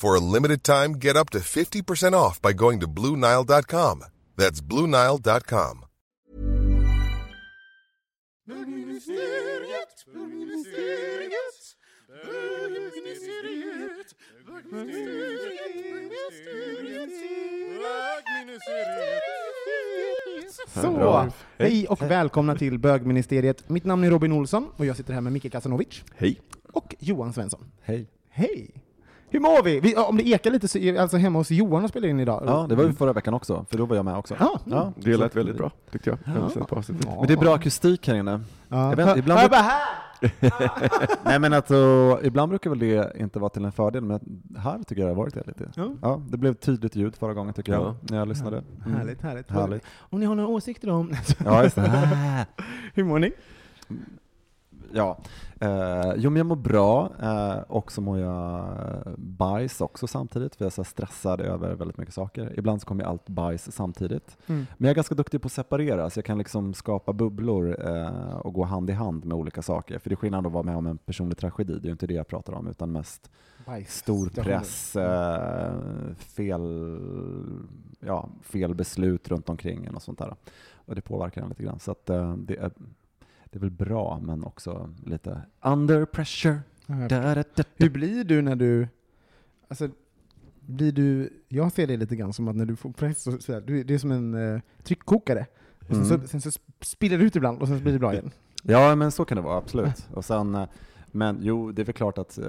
For a limited time, get up to 50% off by going to BlueNile.com. That's BlueNile.com. Så, hej och välkomna till bögministeriet. Mitt namn är Robin Olsson och jag sitter här med Micke Kasanovic Hej. och Johan Svensson. Hej. Hej! Hur mår vi? vi? Om det ekar lite så är vi alltså hemma hos Johan och spelar in idag. Ja, det var vi förra veckan också, för då var jag med också. Ja, Ja, Det lät väldigt bra, tyckte jag. Jag. Ja. Men det är bra akustik här inne. Ja. Jag vet, ibland hör bruk- bara här! Nej men alltså, ibland brukar väl det inte vara till en fördel, men här tycker jag det har varit det lite. Ja. Ja, det blev tydligt ljud förra gången tycker jag, Ja. när jag lyssnade. Mm. Härligt, härligt. Härligt. Om ni har några åsikter om... Ja, just det. Hur mår ni? Ja, eh, jo men jag mår bra eh, och så mår jag bajs också samtidigt för jag är så stressad över väldigt mycket saker. Ibland så kommer allt bajs samtidigt. Mm. Men jag är ganska duktig på att separera så jag kan liksom skapa bubblor eh, och gå hand i hand med olika saker. För det är skillnad att vara med om en personlig tragedi, det är ju inte det jag pratar om utan mest Bajs. stor press, eh, fel, ja, fel beslut runt omkring en och sånt där. Och det påverkar en lite grann. Så att, eh, det, är, det är väl bra, men också lite under pressure. Da, da, da. Hur blir du när du... Alltså, blir du... Jag ser det lite grann som att när du får press, så, så här, du, det är som en eh, tryckkokare. Och sen, Mm. så, sen så spiller det ut ibland och sen så blir det bra igen. Ja, men så kan det vara, absolut. Och sen, eh, men jo, det är väl klart att eh,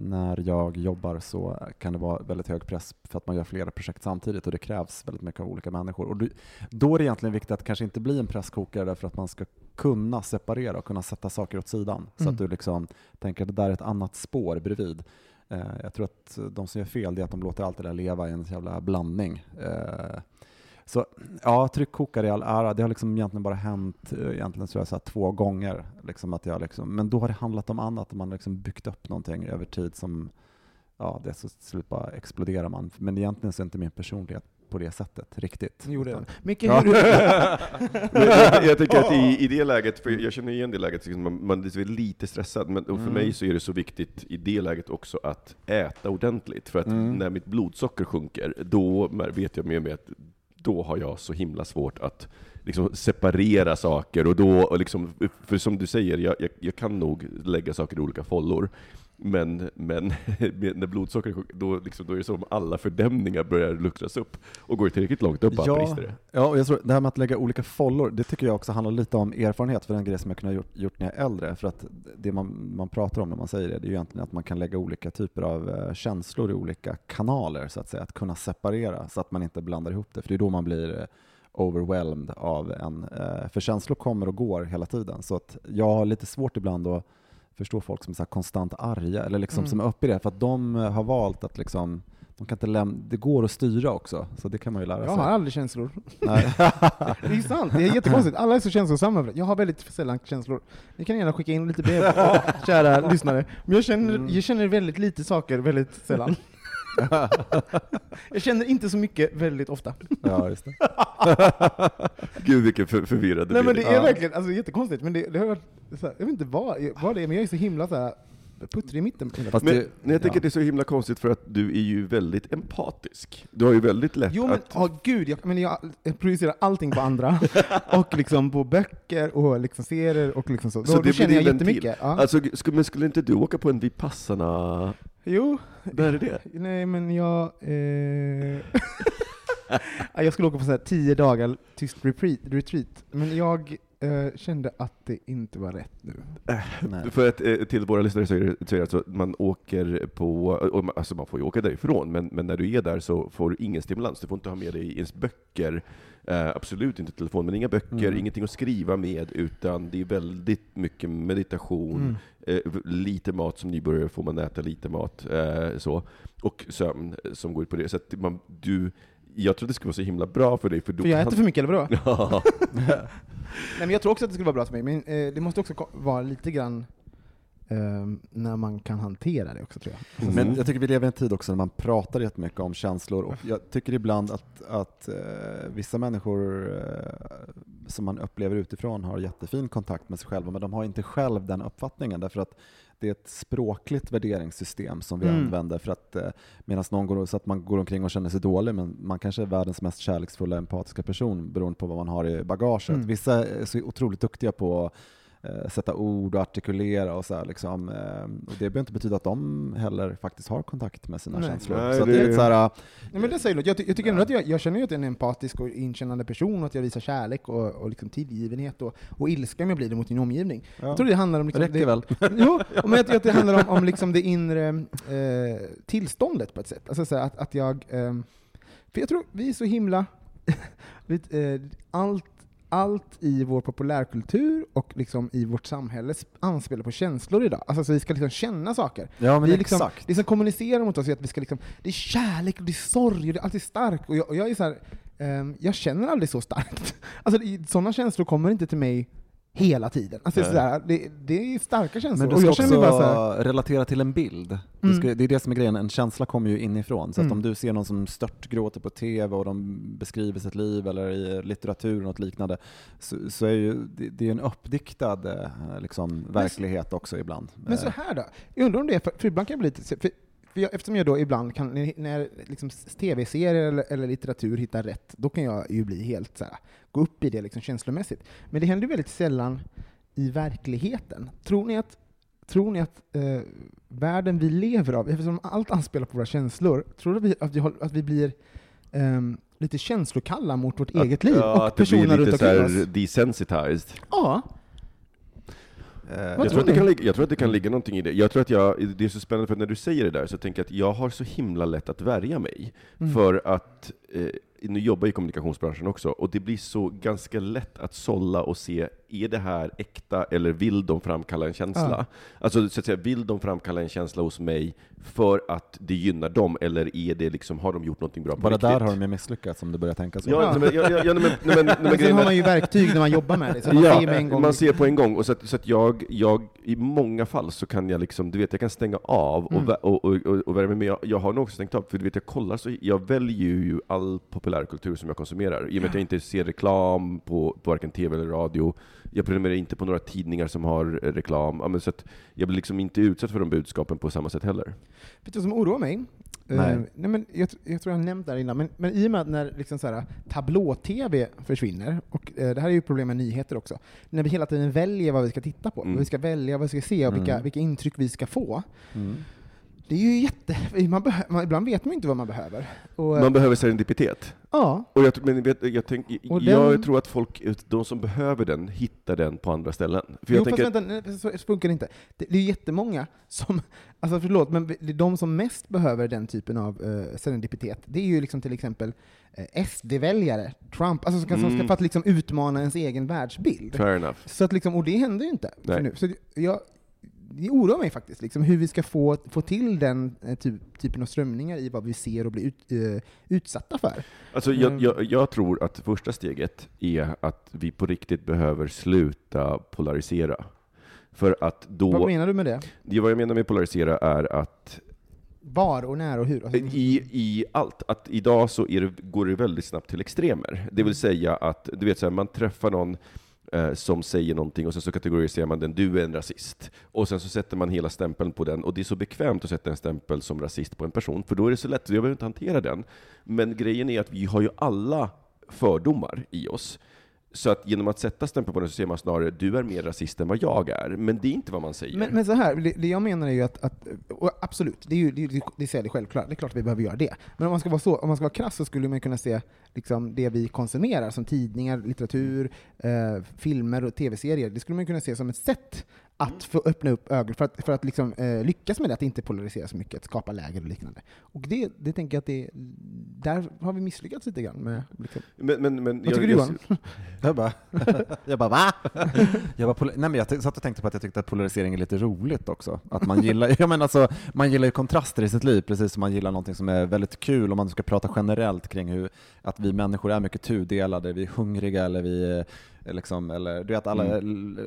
när jag jobbar så kan det vara väldigt hög press för att man gör flera projekt samtidigt och det krävs väldigt mycket av olika människor. Och du, då är det egentligen viktigt att kanske inte bli en presskokare därför att man ska kunna separera och kunna sätta saker åt sidan. Så Mm. att du liksom tänker att det där är ett annat spår bredvid. Eh, jag tror att de som gör fel är att de låter allt det där leva i en jävla blandning. Eh, så ja, tryckkokare i all ära, det har liksom egentligen bara hänt eh, egentligen tror jag, så här, två gånger. Liksom att jag liksom, men då har det handlat om annat, man har liksom byggt upp någonting över tid som, ja, det så slut bara exploderar man. Men egentligen så är inte min personlighet på det sättet riktigt. Jo, det. Micke, Ja. hur... Jag, jag tycker att i, i det läget, för jag känner igen det läget, liksom, man, man är lite stressad, men och för Mm. mig så är det så viktigt i det läget också att äta ordentligt, för att Mm. när mitt blodsocker sjunker, då vet jag med mig att då har jag så himla svårt att liksom separera saker, och då, och liksom, för som du säger, jag, jag, jag kan nog lägga saker i olika follor, men, men när blodsockret då, liksom, då är det som om alla fördämningar börjar luckras upp, och går tillräckligt långt upp, Ja, brister det. ja, och jag tror det här med att lägga olika follor, det tycker jag också handlar lite om erfarenhet, för den grej som jag kunde ha gjort, gjort när jag är äldre. För att det man, man pratar om när man säger det, det är ju egentligen att man kan lägga olika typer av eh, känslor i olika kanaler, så att säga. Att kunna separera, så att man inte blandar ihop det, för det är då man blir eh, overwhelmed av en, eh, för känslor kommer och går hela tiden. Så att jag har lite svårt ibland att förstå folk som är så konstant arga, eller liksom Mm. som är uppe i det, för att de eh, har valt att liksom de kan inte lämna, det går att styra också, så det kan man ju lära Jag sig. har aldrig känslor. Nej. Det är sant, det är jättekonstigt. Alla är så känslosamma. Jag har väldigt sällan känslor. Ni kan gärna skicka in lite brev, kära lyssnare. Men jag känner, Mm. jag känner väldigt lite saker väldigt sällan. Jag känner inte så mycket väldigt ofta. ja, just det. Gud vilken för, förvirrad du Nej men det är Ja. verkligen alltså, jättekonstigt, men det, det har varit, så här, jag vet inte vad, vad det är, men jag är så himla så här, puttrig i mitten. Fast Men, det- men jag tänker ja. att det är så himla konstigt för att du är ju väldigt empatisk. Du har ju väldigt lätt Jo men, att... åh gud, jag, men jag, jag projicerar allting på andra, och liksom på böcker och liksom serier och liksom så. Då, Så då det blir känner jag jättemycket. Ja. Alltså, skulle, men skulle inte du åka på en Vipassana... Jo, När är det? nej men jag... Eh... Ja, Jag skulle åka på så här tio dagar tyst retreat, retreat. men jag eh, kände att det inte var rätt nu. Nej. För att, eh, till våra lyssnare så är det, så är det alltså att man åker på, och man- alltså man får ju åka därifrån, men, men när du är där så får du ingen stimulans. Du får inte ha med dig ens böcker, eh, absolut inte telefon, men inga böcker, Mm. ingenting att skriva med, utan det är väldigt mycket meditation, Mm. lite mat som nybörjare får man äta lite mat, så, och sömn som går ut på det. Så att man, du, jag tror det skulle vara så himla bra för dig, för då För jag kan- äter för mycket, eller vadå? Ja. Nej, men jag tror också att det skulle vara bra för mig, men eh, det måste också vara lite grann eh, när man kan hantera det också, tror jag. Mm. Men jag tycker vi lever i en tid också när man pratar jättemycket om känslor och jag tycker ibland att, att eh, vissa människor eh, som man upplever utifrån har jättefin kontakt med sig själva men de har inte själv den uppfattningen därför att det är ett språkligt värderingssystem som vi Mm. använder för att eh, medan någon går, så att man går omkring och känner sig dålig men man kanske är världens mest kärleksfulla empatiska person beroende på vad man har i bagaget. Mm. Vissa är så otroligt duktiga på eh, sätta ord och artikulera och så här, liksom. eh, och det behöver inte betyda att de heller faktiskt har kontakt med sina Nej. känslor. Nej, så det- det är lite så här, Nej, men det säger något. Jag, ty- jag tycker ändå att jag, jag känner ju att jag är en empatisk och inkännande person, och att jag visar kärlek och, och liksom tillgivenhet och, och ilska om jag blir det mot min omgivning. ja, Jag tror det handlar om... Liksom, räcker det, väl. Jo, men jag tror att det handlar om, om liksom det inre eh, tillståndet på ett sätt. Alltså så här, att, att jag... ehm, för jag tror vi är så himla... vet, eh, allt, allt i vår populärkultur och liksom i vårt samhälle sp- anspelar på känslor idag. Alltså så vi ska liksom känna saker. Ja, men vi liksom, exakt. Det som kommunicerar mot oss är att vi ska liksom, det är kärlek och det är sorg och det är alltid starkt. Och jag, och jag är så här, ehm, jag känner aldrig så starkt. Alltså sådana känslor kommer inte till mig hela tiden. Alltså, Nej. så här, det, det är starka känslor. Men du ska också bara så relatera till en bild. Mm. ska, det är det som är grejen, en känsla kommer ju inifrån. Så att Mm. om du ser någon som störtgråter på TV och de beskriver sitt liv eller i litteratur och något liknande, så, så är ju det, det är en uppdiktad eh, liksom, verklighet också ibland. Men så Eh, här då, jag undrar om det, är för, för ibland kan jag bli lite, för jag, eftersom jag då ibland kan, när, liksom tv-serier eller, eller litteratur hittar rätt, då kan jag ju bli helt så här, gå upp i det liksom känslomässigt. Men det händer ju väldigt sällan i verkligheten. Tror ni att, tror ni att eh, världen vi lever av, eftersom allt anspelar på våra känslor, tror du att vi, att vi, att vi blir ehm, lite känslokalla mot vårt eget liv Ja, och att det blir personerna runt lite desensitized. Ja, eh, Jag tror tror, att det ni? kan ligga, jag tror att det kan ligga någonting i det. Jag tror att jag, det är så spännande, för när du säger det där så tänker jag att jag har så himla lätt att värja mig. Mm. För att, eh, nu jobbar jag i kommunikationsbranschen också, och det blir så ganska lätt att sålla och se, är det här äkta eller vill de framkalla en känsla? Ja. Alltså så att säga, vill de framkalla en känsla hos mig för att det gynnar dem, eller är det liksom, har de gjort någonting bra på Bara riktigt? där har de ju misslyckats om du börjar tänka så. Ja, men, ja, ja, sen har man ju verktyg när man jobbar med det, så man ja, ser med en gång. man ser på en gång. Och så att, så att jag, jag, i många fall så kan jag liksom, du vet, jag kan stänga av och, Mm. vä- och, och, och, och värma, men jag, jag har nog också stängt av, för du vet, jag kollar så, jag väljer ju all populärkultur som jag konsumerar, i och med att jag inte ser reklam på, på varken TV eller radio. Jag prenumererar inte på några tidningar som har eh, reklam, ja, men så att jag blir liksom inte utsatt för de budskapen på samma sätt heller. Vet du vad som oroar mig? Nej. Eh, nej men jag, jag tror jag har nämnt det här innan, men, men i och med att när liksom så här, tablå-tv försvinner, och eh, det här är ju ett problem med nyheter också, när vi hela tiden väljer vad vi ska titta på, Mm. vad vi ska välja, vad vi ska se och vilka, Mm. vilka intryck vi ska få. Mm. Det är ju jätte... Man behö, man, ibland vet man ju inte vad man behöver. Och, eh, Man behöver serendipitet. ja, Och jag, men vet, jag, tänk, Och jag den- tror att folk, de som behöver den, hittar den på andra ställen. För jo, jag fast tänker, vänta, nej, så, funkar det inte. Det, det är jättemånga som, alltså förlåt, men de som mest behöver den typen av uh, serendipitet, det är ju liksom till exempel eh, SD-väljare, Trump, alltså som, kan- som ska Mm. för att liksom utmana ens egen världsbild. fair enough. Så att liksom, och det händer ju inte för nu. Så jag, det oroar mig faktiskt, liksom, hur vi ska få, få till den eh, typ, typen av strömningar i vad vi ser och blir ut, eh, utsatta för. Alltså, Mm. jag, jag, jag tror att första steget är att vi på riktigt behöver sluta polarisera. För att Vad då, menar du med det? det vad jag menar med polarisera är att Var och när och hur? Alltså, i, i allt, att idag så det, går det väldigt snabbt till extremer. Det vill säga att, du vet så här, man träffar någon eh, som säger någonting och sen så kategoriserar man den, du är en rasist. Och sen så sätter man hela stämpeln på den, och det är så bekvämt att sätta en stämpel som rasist på en person, för då är det så lätt, jag behöver inte hantera den. Men grejen är att vi har ju alla fördomar i oss. Så att genom att sätta stämpeln på den så ser man snarare du är mer rasist än vad jag är. Men det är inte vad man säger. Men, men så här, det, det jag menar är ju att, att och absolut, det är ju det, det, det säger det självklart, det är klart att vi behöver göra det. Men om man ska vara, så, om man ska vara krass så skulle man kunna se liksom, det vi konsumerar, som tidningar, litteratur, eh, filmer och tv-serier, det skulle man kunna se som ett sätt att få öppna upp ögonen, för att, för att liksom, eh, lyckas med det, att inte polarisera så mycket, att skapa läger och liknande. Och det, det tänker jag att det, där har vi misslyckats lite grann med. Liksom. Men, men, men, Vad tycker du Johan? Jag bara, jag bara va? Jag, bara, nej, men jag satt och tänkte på att jag tyckte att polarisering är lite roligt också. Att man gillar, jag menar alltså, man gillar ju kontraster i sitt liv, precis som man gillar någonting som är väldigt kul, om man ska prata generellt kring hur att vi människor är mycket tudelade, vi är hungriga eller vi är Liksom, eller, du vet, alla,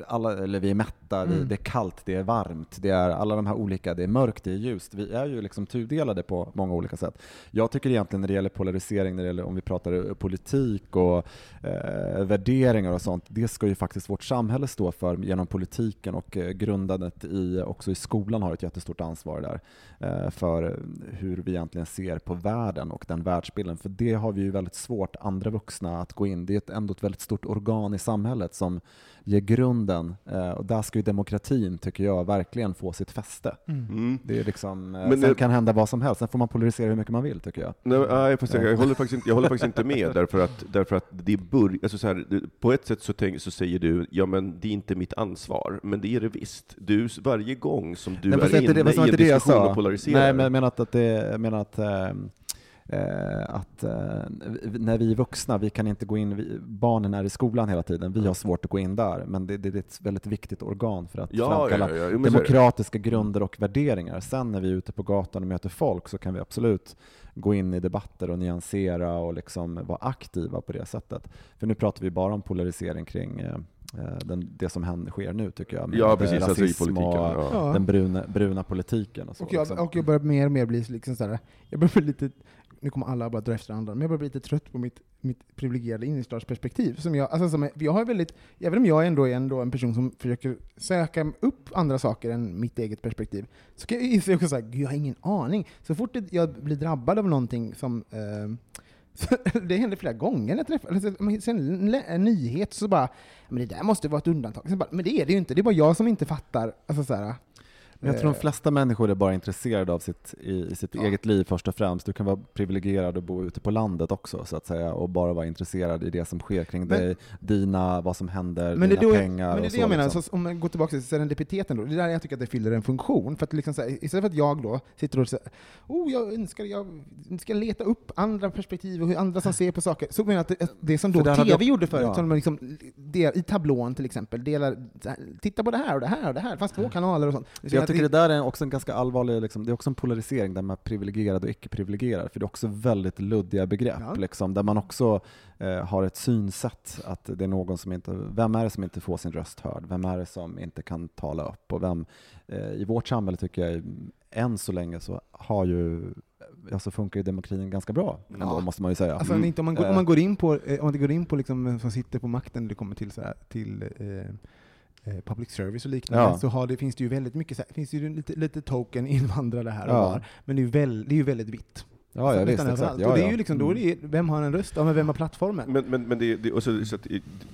alla, eller vi är mätta, Mm. det är kallt, det är varmt, det är alla de här olika, det är mörkt, det är ljust. Vi är ju liksom tudelade på många olika sätt. Jag tycker egentligen när det gäller polarisering, när det gäller, om vi pratar eh, politik och eh, värderingar och sånt, det ska ju faktiskt vårt samhälle stå för genom politiken och eh, grundandet i, också i skolan har ett jättestort ansvar där eh, för hur vi egentligen ser på världen och den världsbilden. För det har vi ju väldigt svårt, andra vuxna, att gå in. Det är ett, ändå ett väldigt stort organ i samhället som ger grunden eh, och där ska ju demokratin, tycker jag, verkligen få sitt fäste. Mm. Det är liksom, eh, Men sen det- kan hända vad som helst, sen får man polarisera hur mycket man vill tycker jag. Nej, nej, fast jag, jag, håller faktiskt inte, jag håller faktiskt inte med, därför att, därför att det bör, alltså så här, på ett sätt så, tänk, så säger du, ja men det är inte mitt ansvar, men det är det visst. Du, varje gång som du Nej, är inne det i en diskussion sa. och polariserar, Nej, men jag menar att, att det, jag menar att ehm, eh, att eh, när vi är vuxna, vi kan inte gå in, vi, barnen är i skolan hela tiden, vi har svårt att gå in där, men det, det, det är ett väldigt viktigt organ för att Ja, framkalla ja, ja, så demokratiska grunder och värderingar. Sen när vi är ute på gatan och möter folk så kan vi absolut gå in i debatter och nyansera och liksom vara aktiva på det sättet. För nu pratar vi bara om polarisering kring eh, eh, den, det som händer, sker nu tycker jag. med ja precis, alltså i rasism politiken. och Ja. Den bruna, bruna politiken och så. Och jag, liksom. och jag börjar mer och mer bli liksom såhär, jag börjar bli lite, nu kommer alla bara dra efter andra, men jag börjar bli lite trött på mitt, mitt privilegierade innerstadsperspektiv. Som jag, alltså som jag har väldigt, även om jag ändå är ändå en person som försöker söka upp andra saker än mitt eget perspektiv, så kan jag inse också såhär, jag har ingen aning. Så fort jag blir drabbad av någonting som eh, det händer flera gånger när jag träffar, alltså, en, nyhet så bara, men det där måste vara ett undantag. Bara, men det är det ju inte, det är bara jag som inte fattar. Alltså, så här, men jag tror de eh, flesta människor är bara intresserade av sitt, i, i sitt Ja. eget liv först och främst. Du kan vara privilegierad och bo ute på landet också så att säga och bara vara intresserad i det som sker kring Men- dig, dina, vad som händer, Men dina då, pengar men det är det jag menar, liksom. så om man går tillbaka till serendipiteten då, det är där jag tycker att det fyller en funktion. För att liksom så här, istället för att jag då sitter och säger oh, jag önskar jag ska leta upp andra perspektiv och hur andra som ser på saker, så menar jag att det, det som då TV jag- gjorde förut, ja. som liksom, del, i tablån till exempel, delar, titta på det här och det här och det här, fanns två kanaler och sånt. Tycker det där är också en ganska allvarlig, liksom, det är också en polarisering där man är privilegierad och icke-privilegierad, för det är också väldigt luddiga begrepp, Ja. liksom, där man också eh, har ett synsätt att det är någon som inte, vem är det som inte får sin röst hörd? Vem är det som inte kan tala upp? Och vem, eh, I vårt samhälle tycker jag, än så länge så har ju, alltså funkar ju demokratin ganska bra, ändå, Ja. måste man ju säga. Alltså, Mm. inte om, man går, om Eh. man går in på, eh, om man går in på liksom vem som sitter på makten när det kommer till, så här, till eh, eh, public service och liknande, Ja. så har det, finns det ju väldigt mycket, så här, finns det ju lite, lite token invandrare här och Ja. var, men det är ju, väl, det är ju väldigt vitt. Ja, ja Så visst, exakt. Ja, och det är ja. ju liksom, då är det, vem har en röst? Ja, men vem har plattformen? Men, men, men det, det, och så, så att,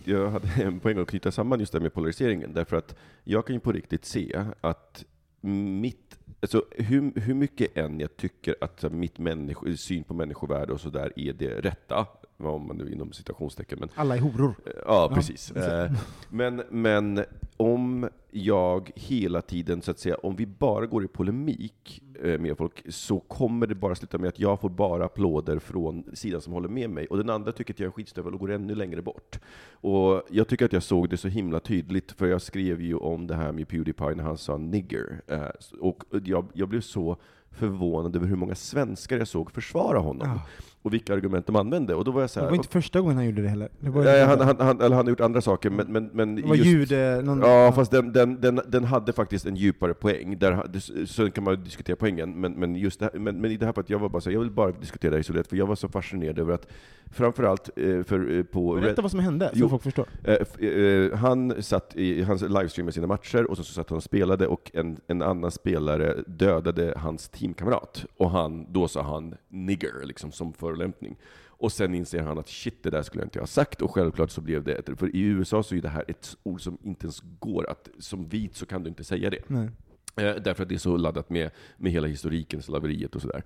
jag hade en poäng att knyta samman just det med polariseringen, därför att jag kan ju på riktigt se att mitt, alltså hur, hur mycket än jag tycker att mitt människo, syn på människovärde och sådär är det rätta, om man nu inom citationstecken, men Alla är horor. Ja, Ja, precis. precis. Eh, Men, men om jag hela tiden, så att säga, om vi bara går i polemik eh, med folk, så kommer det bara sluta med att jag får bara applåder från sidan som håller med mig, och den andra tycker att jag är skitstövel och går ännu längre bort. Och jag tycker att jag såg det så himla tydligt, för jag skrev ju om det här med Pewdiepie när han sa nigger, eh, och jag, jag blev så förvånad över hur många svenskar jag såg försvara honom, Ja och vilka argument de använde. Och då var jag så Det här, var inte första gången han gjorde det heller. Det Nej, han, han, han, eller han har gjort andra saker, men, men, men det var just- jude... Någon, Ja, fast den, den, den, den hade faktiskt en djupare poäng. Där, sen kan man diskutera poängen, men, men, just det här, men, men i det här fallet, jag var bara så här, jag vill bara diskutera det isolerat, för jag var så fascinerad över att, framförallt eh, för, eh, på... Berätta vad som hände, så Jo. folk förstår. Eh, eh, han satt i, han livestreamade sina matcher, och så, så satt han och spelade, och en, en annan spelare dödade hans teamkamrat. Och han, då sa han 'nigger' liksom, som förolämpning. Och sen inser han att shit, det där skulle jag inte ha sagt. Och självklart så blev det, ett, för i USA så är det här ett ord som inte ens går att, som vit så kan du inte säga det. Nej. Eh, därför att det är så laddat med, med hela historiken, slaveriet och sådär.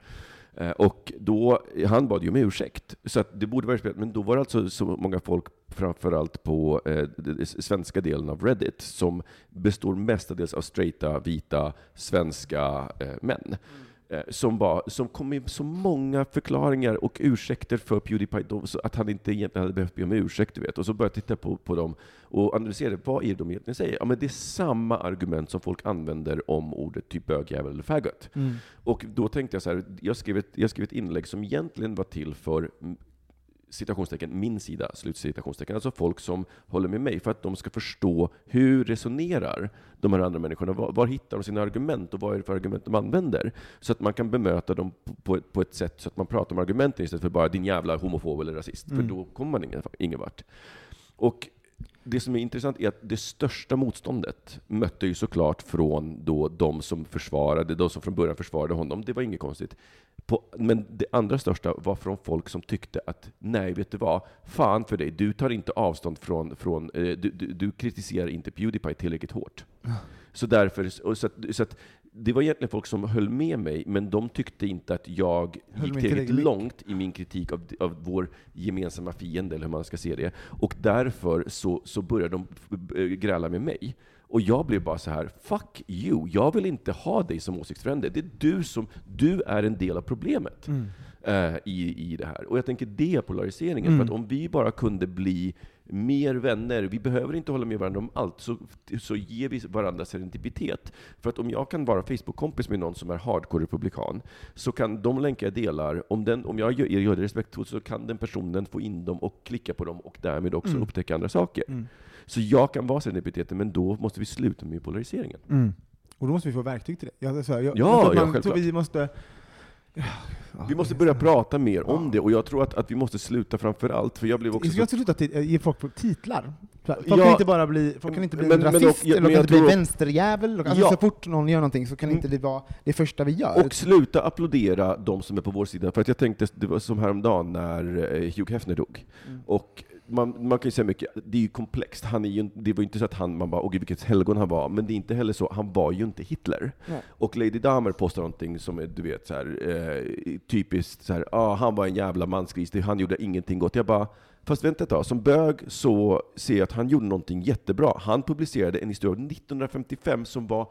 Eh, och då, han bad ju om ursäkt, så att det borde vara spelat, men då var det alltså så många folk, framförallt på eh, den svenska delen av Reddit, som består mestadels av straighta, vita, svenska eh, män. Eh, som, var, som kom med så många förklaringar och ursäkter för Pewdiepie, så att han inte egentligen hade behövt be om ursäkt, du vet. Och så började jag titta på, på dem och analysera, vad är det de egentligen säger? Ja, men det är samma argument som folk använder om ordet typ bögjävel eller faggot. Mm. Och då tänkte jag så här, jag skrev ett, jag skrev ett inlägg som egentligen var till för citationstecken, min sida, slutcitationstecken, alltså folk som håller med mig, för att de ska förstå hur resonerar de här andra människorna, var, var hittar de sina argument och vad är det för argument de använder? Så att man kan bemöta dem på- på, ett- sätt så att man pratar om argumenten istället för bara din jävla homofob eller rasist, Mm. för då kommer man ingen, ingen vart. Och det som är intressant är att det största motståndet mötte ju såklart från då de som försvarade, de som från början försvarade honom. Det var inget konstigt. På, men det andra största var från folk som tyckte att nej, vet du vad? Fan för dig, du tar inte avstånd från, från eh, du, du, du kritiserar inte Pewdiepie tillräckligt hårt. Så därför, så att, så att det var egentligen folk som höll med mig, men de tyckte inte att jag Höll gick tillräckligt. långt i min kritik av, av vår gemensamma fiende, eller hur man ska se det. Och därför så, så började de eh, gräla med mig. Och jag blev bara så här, fuck you, jag vill inte ha dig som åsiktsfrände. Det är du som, du är en del av problemet Mm. eh, i, i det här. Och jag tänker det är polariseringen, Mm. för att om vi bara kunde bli mer vänner, vi behöver inte hålla med varandra om allt, så, så ger vi varandra serendipititet. För att om jag kan vara Facebook-kompis med någon som är hardcore republikan, så kan de länkar jag delar, om, den, om jag gör, gör det respektfullt, så kan den personen få in dem och klicka på dem och därmed också Mm. upptäcka andra saker. Mm. Så jag kan vara serendipiteten, men då måste vi sluta med polariseringen. Mm. Och då måste vi få verktyg till det. Jag, så här, jag, Ja, jag att ja, man, självklart. vi måste... Vi måste börja prata mer om det, och jag tror att, att vi måste sluta framför allt, för jag blev också Vi ska så sluta ge folk titlar. Folk Ja. kan inte bara bli, folk kan inte bli Men- en men rasist, ja, eller men de kan inte bli vänsterjävel. Alltså Ja. Så fort någon gör någonting så kan Mm. inte det vara det första vi gör. Och sluta applådera de som är på vår sida, för att jag tänkte, det var som häromdagen när eh, Hugh Hefner dog. Mm. Och man, man kan ju säga mycket, det är ju komplext. Han är ju, det var ju inte så att han, man bara, åh gud vilket helgon han var, men det är inte heller så, han var ju inte Hitler. Nej. Och Lady Dahmer postar någonting som är, du vet, så här, eh, typiskt så här, ah, han var en jävla mansgris, han gjorde ingenting gott. Jag bara, fast vänta ett tag, som bög så ser jag att han gjorde någonting jättebra. Han publicerade en historia 1955 som var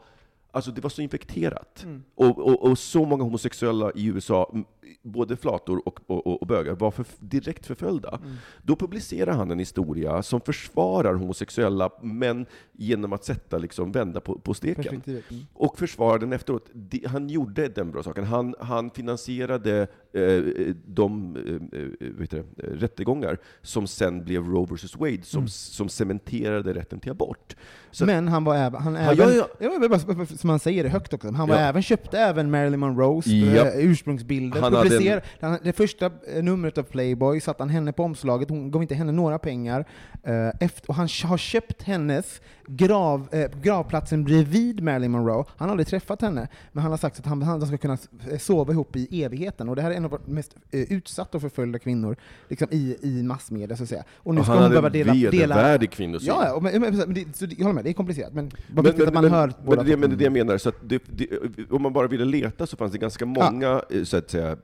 Alltså det var så infekterat. Mm. Och, och, och så många homosexuella i USA, både flator och, och, och- bögar, var för, direkt förföljda. Mm. Då publicerar han en historia som försvarar homosexuella, men genom att sätta, liksom, vända på, på steken. Mm. Och försvarar den efteråt. De- Han gjorde den bra saken. Han, han finansierade eh, de eh, det, eh, rättegångar som sen blev Roe vs Wade, som, Mm. som cementerade rätten till abort. Så- Men han var även, han även ja, ja. Ja, som man säger det högt också, han var även, köpte även Marilyn Monroes Ja. eh, ursprungsbilder, Han hade publicerade, han, det första eh, numret av Playboy satte han henne på omslaget, hon gav inte henne några pengar, eh, efter, och han har köpt hennes grav, eh, gravplatsen bredvid Marilyn Monroe, han har aldrig träffat henne, men han har sagt att han, han ska kunna eh, sova ihop i evigheten, och det här är en av våra mest utsatta och förföljda kvinnor liksom i, i massmedia, så att säga. Och nu Och ska han hon behöva en dela... dela vedervärdig kvinnosyn. Ja, ja, men, men, det, så, jag håller med, det är komplicerat, men Men, men, att man men, hör men, det, men det är det jag menar, så att det, det, om man bara ville leta så fanns det ganska många, eh, så att säga,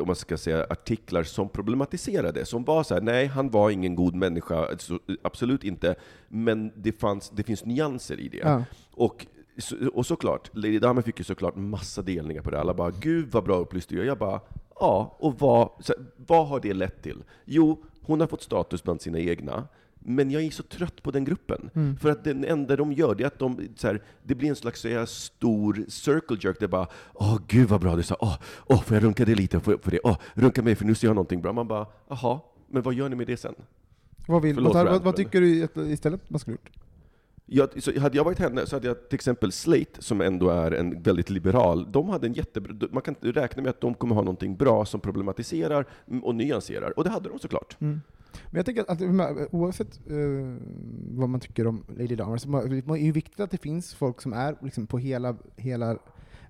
om man ska säga artiklar som problematiserade, som var så här, nej han var ingen god människa, absolut inte, men det, fanns, det finns nyanser i det. Ja. Och, och såklart, Lady Dahmer fick ju såklart massa delningar på det. Alla bara ”Gud vad bra upplyst du är”. Jag bara ”Ja, och vad, så, vad har det lett till?” Jo, hon har fått status bland sina egna. Men jag är så trött på den gruppen. Mm. För att det enda de gör, det är att de, så här, det blir en slags så här, stor circle jerk, det är bara ”Åh, gud vad bra du sa, åh, åh får jag runka dig lite för, för det? Åh, runka mig för nu ser jag någonting bra”. Man bara ”Jaha, men vad gör ni med det sen?” Vad, vill, Förlåt, vad, vad, vad tycker du att istället man skulle gjort? Jag, så hade jag varit henne så hade jag till exempel Slate, som ändå är en väldigt liberal, de hade en jättebra, man kan räkna med att de kommer ha någonting bra som problematiserar och nyanserar, och det hade de såklart. Men jag tänker att, att oavsett uh, vad man tycker om Lady Damer, så är det ju viktigt att det finns folk som är liksom på hela, hela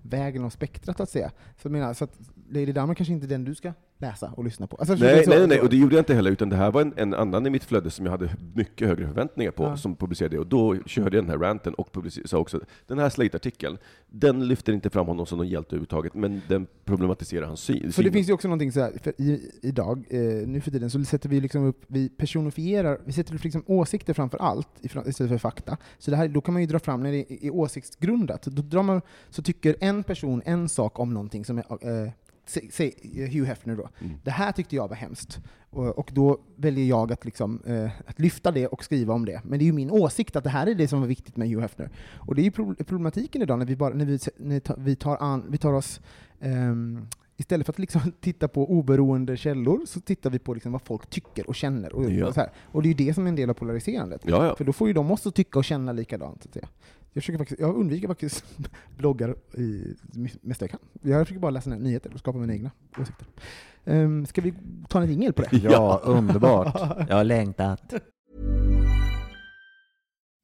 vägen av spektrat, att säga. Så, jag menar, så att Lady Damer kanske inte är den du ska läsa och lyssna på. Alltså, Nej, nej, nej, och det gjorde jag inte heller, utan det här var en, en annan i mitt flöde som jag hade mycket högre förväntningar på, Ja. som publicerade det, och då körde jag den här ranten och sa också den här Slate-artikeln, den lyfter inte fram honom som någon hjälte överhuvudtaget, men den problematiserar hans syn. För det finns ju också någonting så här, i, idag, eh, nu för tiden, så sätter vi liksom upp, vi personifierar, vi sätter upp liksom åsikter framför allt istället för fakta. Så det här, då kan man ju dra fram, när det är åsiktsgrundat, då drar man, så tycker en person en sak om någonting som är, eh, Säg, säg Hugh Hefner då. Mm. Det här tyckte jag var hemskt. Och, och då väljer jag att, liksom, eh, att lyfta det och skriva om det. Men det är ju min åsikt att det här är det som var viktigt med Hugh Hefner. Och det är ju pro- problematiken idag när vi, bara, när vi, när vi, tar, an, vi tar oss ehm, Istället för att liksom titta på oberoende källor så tittar vi på liksom vad folk tycker och känner. Och, Ja. och, och det är ju det som är en del av polariserandet. Ja, ja. För då får ju de också tycka och känna likadant. Så. Jag, försöker faktiskt, jag undviker faktiskt bloggar i mest jag kan. Jag försöker bara läsa nyheter och skapa mina egna åsikter. Um, ska vi ta en jingel på det? Ja, underbart. Jag har längtat.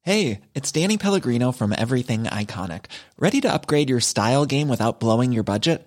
Hey, it's Danny Pellegrino from Everything Iconic. Ready to upgrade your style game without blowing your budget?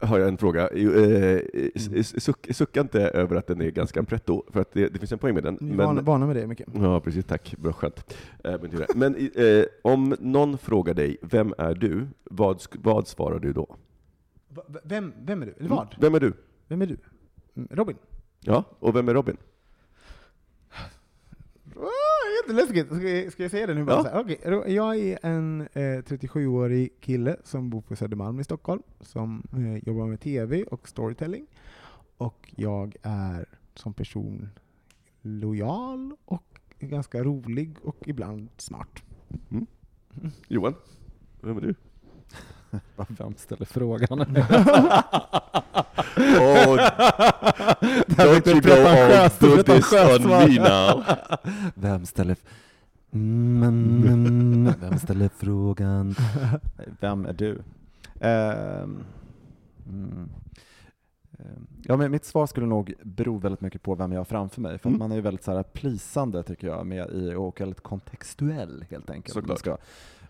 har jag en fråga. Eh, Suck, sucka inte över att den är ganska pretto, för att det, det finns en poäng med den. Ni Men, vana med det mycket. ja, precis. Tack. Bra, skönt. Eh, Men, eh, om någon frågar dig, vem är du? Vad, vad svarar du då? Vem, vem är du? Eller vad? Vem är du? Vem är du? Mm, Robin? Ja, och vem är Robin? Jätteläskigt! Ska jag, ska jag säga det nu bara? Ja. Så här, okej, då- jag är en eh, 37-årig kille som bor på Södermalm i Stockholm, som eh, jobbar med TV och storytelling. Och jag är som person lojal och ganska rolig och ibland smart. Johan? Vem är du? Vem ställer frågan? Oh, don't you go all Buddhist on me now. Vem ställer... Mm, mm, vem ställer frågan? Vem är du? Ehm, mm. Ehm, Ja, men mitt svar skulle nog bero väldigt mycket på vem jag har framför mig, för att Mm. man är ju väldigt så här plisande tycker jag, med i, och väldigt kontextuell helt enkelt. Såklart. Man ska,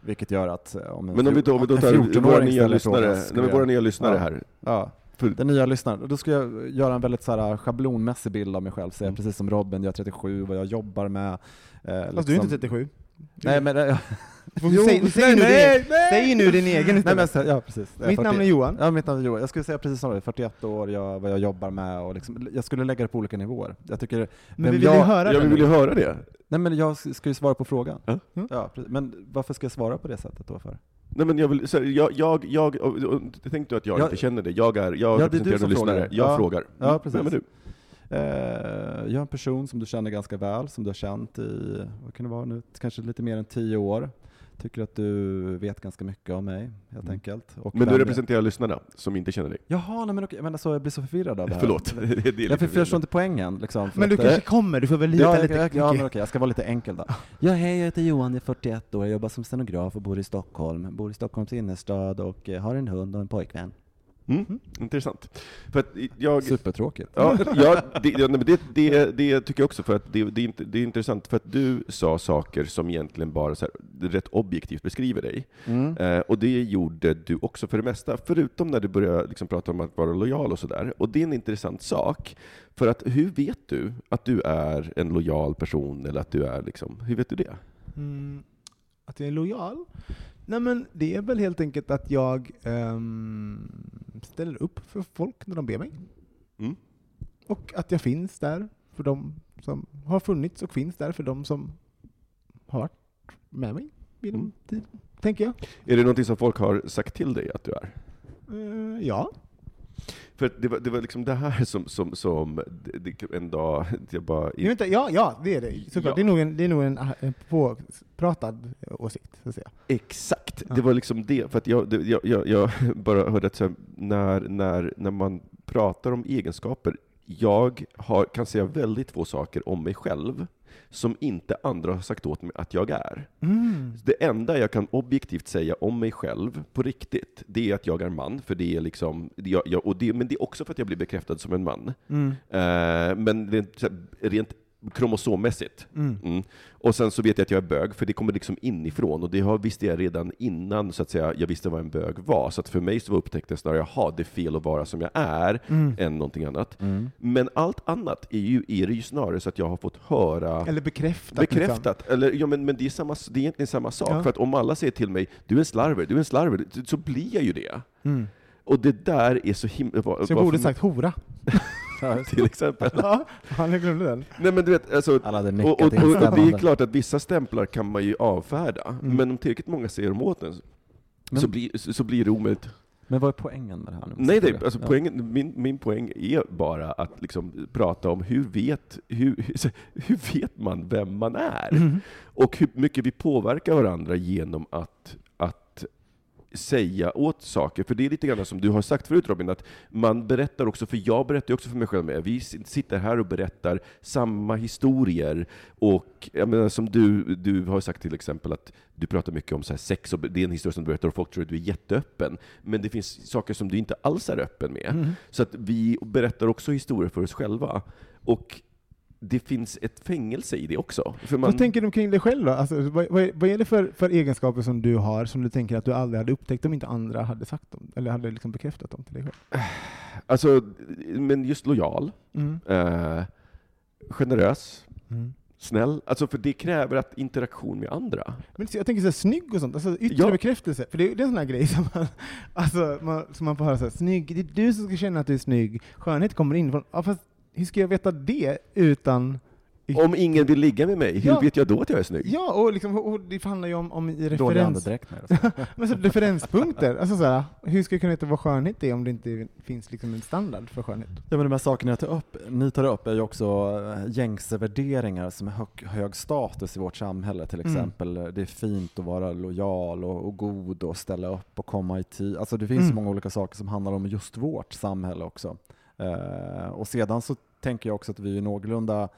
vilket gör att eh, om en, Men om vi då, om vi då en tar 14-åring våra nya ställer lyssnare, frågan, nej, våra nya lyssnare Ja. här. Ja, För, den nya lyssnaren. Då ska jag göra en väldigt så här schablonmässig bild av mig själv, säga Mm. precis som Robin, jag är 37, vad jag jobbar med. Eh, Fast du är liksom- inte 37. Nej men... eh, Du säger, säg, nu din, säg nu din egen Nej, men, ja, precis. Jag Mitt 40 namn är Johan. Ja, mitt namn är Johan. Jag skulle säga precis som du, 41 år, jag, vad jag jobbar med och liksom, jag skulle lägga det på olika nivåer. Jag tycker, Men vi vill ju jag, höra ja, vi den vill ju höra det. Nej men jag ska ju svara på frågan. Ja. Mm. Ja, precis. men varför ska jag svara på det sättet då för? Nej men jag vill, så, jag, jag, jag, jag tänkte att jag Ja. inte känner det. Jag är, jag Ja, det du representerar som en lyssnare. Jag Ja. frågar. Ja, precis. Vem är du? Eh, jag är en person som du känner ganska väl, som du har känt i, vad kan det vara nu, kanske lite mer än tio år. Tycker att du vet ganska mycket om mig, helt Mm. enkelt. Och Men du vem jag- representerar lyssnarna som inte känner dig. Jaha, nej men okej, men alltså, jag blir så förvirrad av det här. Förlåt. det är Jag för- förstår inte poängen. Liksom, för Men du att, kanske kommer, du får väl lita Ja, jag, lite jag, ja, men okej, jag ska vara lite enkel då. Ja, hej, jag heter Johan, jag är 41 år, jag jobbar som scenograf och bor i Stockholm. Bor i Stockholms innerstad och eh, har en hund och en pojkvän. Mm, intressant. För att jag... Supertråkigt. Ja, ja, det, ja nej, men det, det, det tycker jag också, för att det, det, är inte, det är intressant, för att du sa saker som egentligen bara så här, rätt objektivt beskriver dig. Mm. Eh, och det gjorde du också för det mesta, förutom när du började liksom prata om att vara lojal och sådär. Och det är en intressant sak, för att hur vet du att du är en lojal person, eller att du är liksom, hur vet du det? Mm, att jag är lojal? Nej men det är väl helt enkelt att jag ehm, ställer upp för folk när de ber mig. Mm. Och att jag finns där för de som har funnits och finns där för de som har varit med mig genom Mm. tiden, tänker jag. Är det någonting som folk har sagt till dig att du är? Eh, ja. För det var, det var liksom det här som, som, som en dag, jag bara... Jag inte, ja, ja, det är det. Såklart. Ja. Det är nog en, det är nog en, en påpratad åsikt, så att säga. Exakt, Ja. det var liksom det. För att jag, jag, jag, jag bara hörde att här, när, när, när man pratar om egenskaper, jag har, kan säga väldigt få saker om mig själv som inte andra har sagt åt mig att jag är. Mm. Det enda jag kan objektivt säga om mig själv, på riktigt, det är att jag är man, för det är liksom, jag, jag, och det, men det är också för att jag blir bekräftad som en man. Mm. Eh, men här, rent kromosommässigt. Mm. Mm. Och sen så vet jag att jag är bög, för det kommer liksom inifrån, och det har, visste jag redan innan så att säga, jag visste vad en bög var. Så att för mig så var upptäckten snarare, jaha, det är fel att vara som jag är, Mm. än någonting annat. Mm. Men allt annat är, ju, är det ju snarare så att jag har fått höra Eller bekräftat. Liksom. bekräftat. Eller, ja, men, men det, är samma, det är egentligen samma sak. Ja. För att om alla säger till mig, du är en slarver, du är en slarver, så blir jag ju det. Mm. Och det där är så himla... Så jag borde sagt hora. till exempel. ja, han glömde den. Nej men du vet, alltså, Alla hade och, och, och, och det är klart att vissa stämplar kan man ju avfärda, Mm. men om tillräckligt många säger emot den Men- så, blir, så, så blir det omöjligt. Men vad är poängen med det här nu? Nej, nej alltså Ja. poängen, min, min poäng är bara att liksom prata om hur vet, hur, hur vet man vem man är? Mm. Och hur mycket vi påverkar varandra genom att säga åt saker. För det är lite grann som du har sagt förut Robin, att man berättar också, för jag berättar också för mig själv med. Vi sitter här och berättar samma historier. Och jag menar, som du, du har sagt till exempel att du pratar mycket om så sex, och det är en historia som du berättar och folk tror att du är jätteöppen. Men det finns saker som du inte alls är öppen med. Mm. Så att vi berättar också historier för oss själva. Och det finns ett fängelse i det också. Man, Vad tänker du kring dig själv då? Alltså, vad, vad, är- vad är det för, för egenskaper som du har som du tänker att du aldrig hade upptäckt om inte andra hade sagt dem? Eller hade liksom bekräftat dem till dig själv? Alltså, men just lojal, Mm. eh, generös, Mm. snäll. Alltså för det kräver att interaktion med andra. Men jag tänker så här, snygg och sånt, alltså yttre Ja. bekräftelse. För det är, det är en sån här grej som man, alltså, man, som man får höra så här, snygg, det är du som ska känna att du är snygg. Skönhet kommer in från, ja, fast hur ska jag veta det utan... Om ingen vill ligga med mig, hur Ja. vet jag då att jag är snygg? Ja, och, liksom, och det handlar ju om, om referens... det. Men så referenspunkter, alltså så här, hur ska jag kunna veta vad skönhet är om det inte finns liksom en standard för skönhet? Ja, men de här sakerna jag tar upp, ni tar upp är ju också eh, gängse värderingar som är hög, hög status i vårt samhälle till Mm. exempel. Det är fint att vara lojal och, och god och ställa upp och komma i tid. Alltså det finns så Mm. många olika saker som handlar om just vårt samhälle också. Eh, och sedan så tänker jag också att vi är någorlunda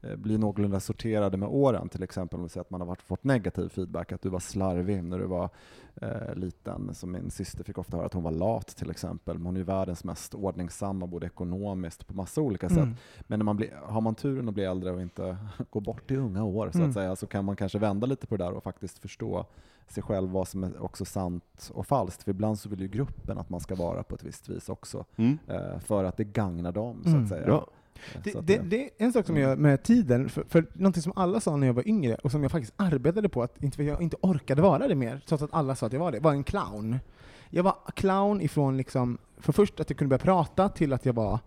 eh, blir någorlunda sorterade med åren, till exempel om vi säger att man har varit, fått negativ feedback, att du var slarvig när du var eh, liten. Som min syster fick ofta höra att hon var lat till exempel. Men hon är ju världens mest ordningsamma, både ekonomiskt och på massa olika sätt. Mm. Men när man blir, har man turen att bli äldre och inte gå bort i unga år så Mm. att säga, så kan man kanske vända lite på det där och faktiskt förstå sig själv vad som är också sant och falskt. För ibland så vill ju gruppen att man ska vara på ett visst vis också, Mm. eh, för att det gagnar dem så Mm. att säga. Ja. Eh, Det, det, det är en sak som jag med tiden, för, för någonting som alla sa när jag var yngre, och som jag faktiskt arbetade på, att inte, jag inte orkade vara det mer, trots att alla sa att jag var det, var en clown. Jag var clown ifrån liksom, för först att jag kunde börja prata till att jag var,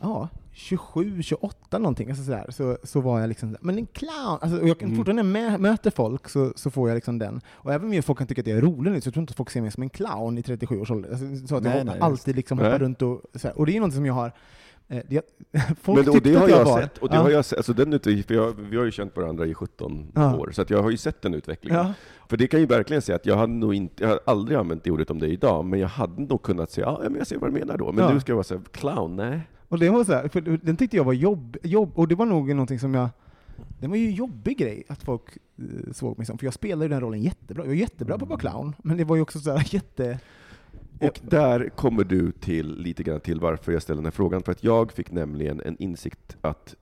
ja, 27, 28 någonting, alltså sådär, så, så var jag liksom, men en clown! Alltså, och jag Mm. fortfarande när jag möter folk så, så får jag liksom den. Och även om folk kan tycka att jag är rolig nu, så jag tror inte att folk ser mig som en clown i 37 års ålder. Alltså, så att Nej, jag nej, alltid liksom hoppar Nej. runt och så här. Och det är något som jag har Eh, det, folk Men, och det har jag, var. sett, och det ja. har jag sett, alltså den för jag, vi har ju känt varandra i 17 Ja. år, så att jag har ju sett den utvecklingen. Ja. För det kan ju verkligen säga att jag hade nog inte, jag har aldrig använt det ordet om det idag, men jag hade nog kunnat säga, ja men jag ser vad du menar då, men Ja. nu ska jag vara såhär, clown, nej. Och det var så här, för den tyckte jag var jobb, jobb, och det var nog någonting som jag det var ju en jobbig grej att folk eh, såg mig som, för jag spelade ju den rollen jättebra. Jag var jättebra på att vara clown, men det var ju också så här jätte... Och där kommer du till lite grann till varför jag ställer den här frågan, för att jag fick nämligen en insikt att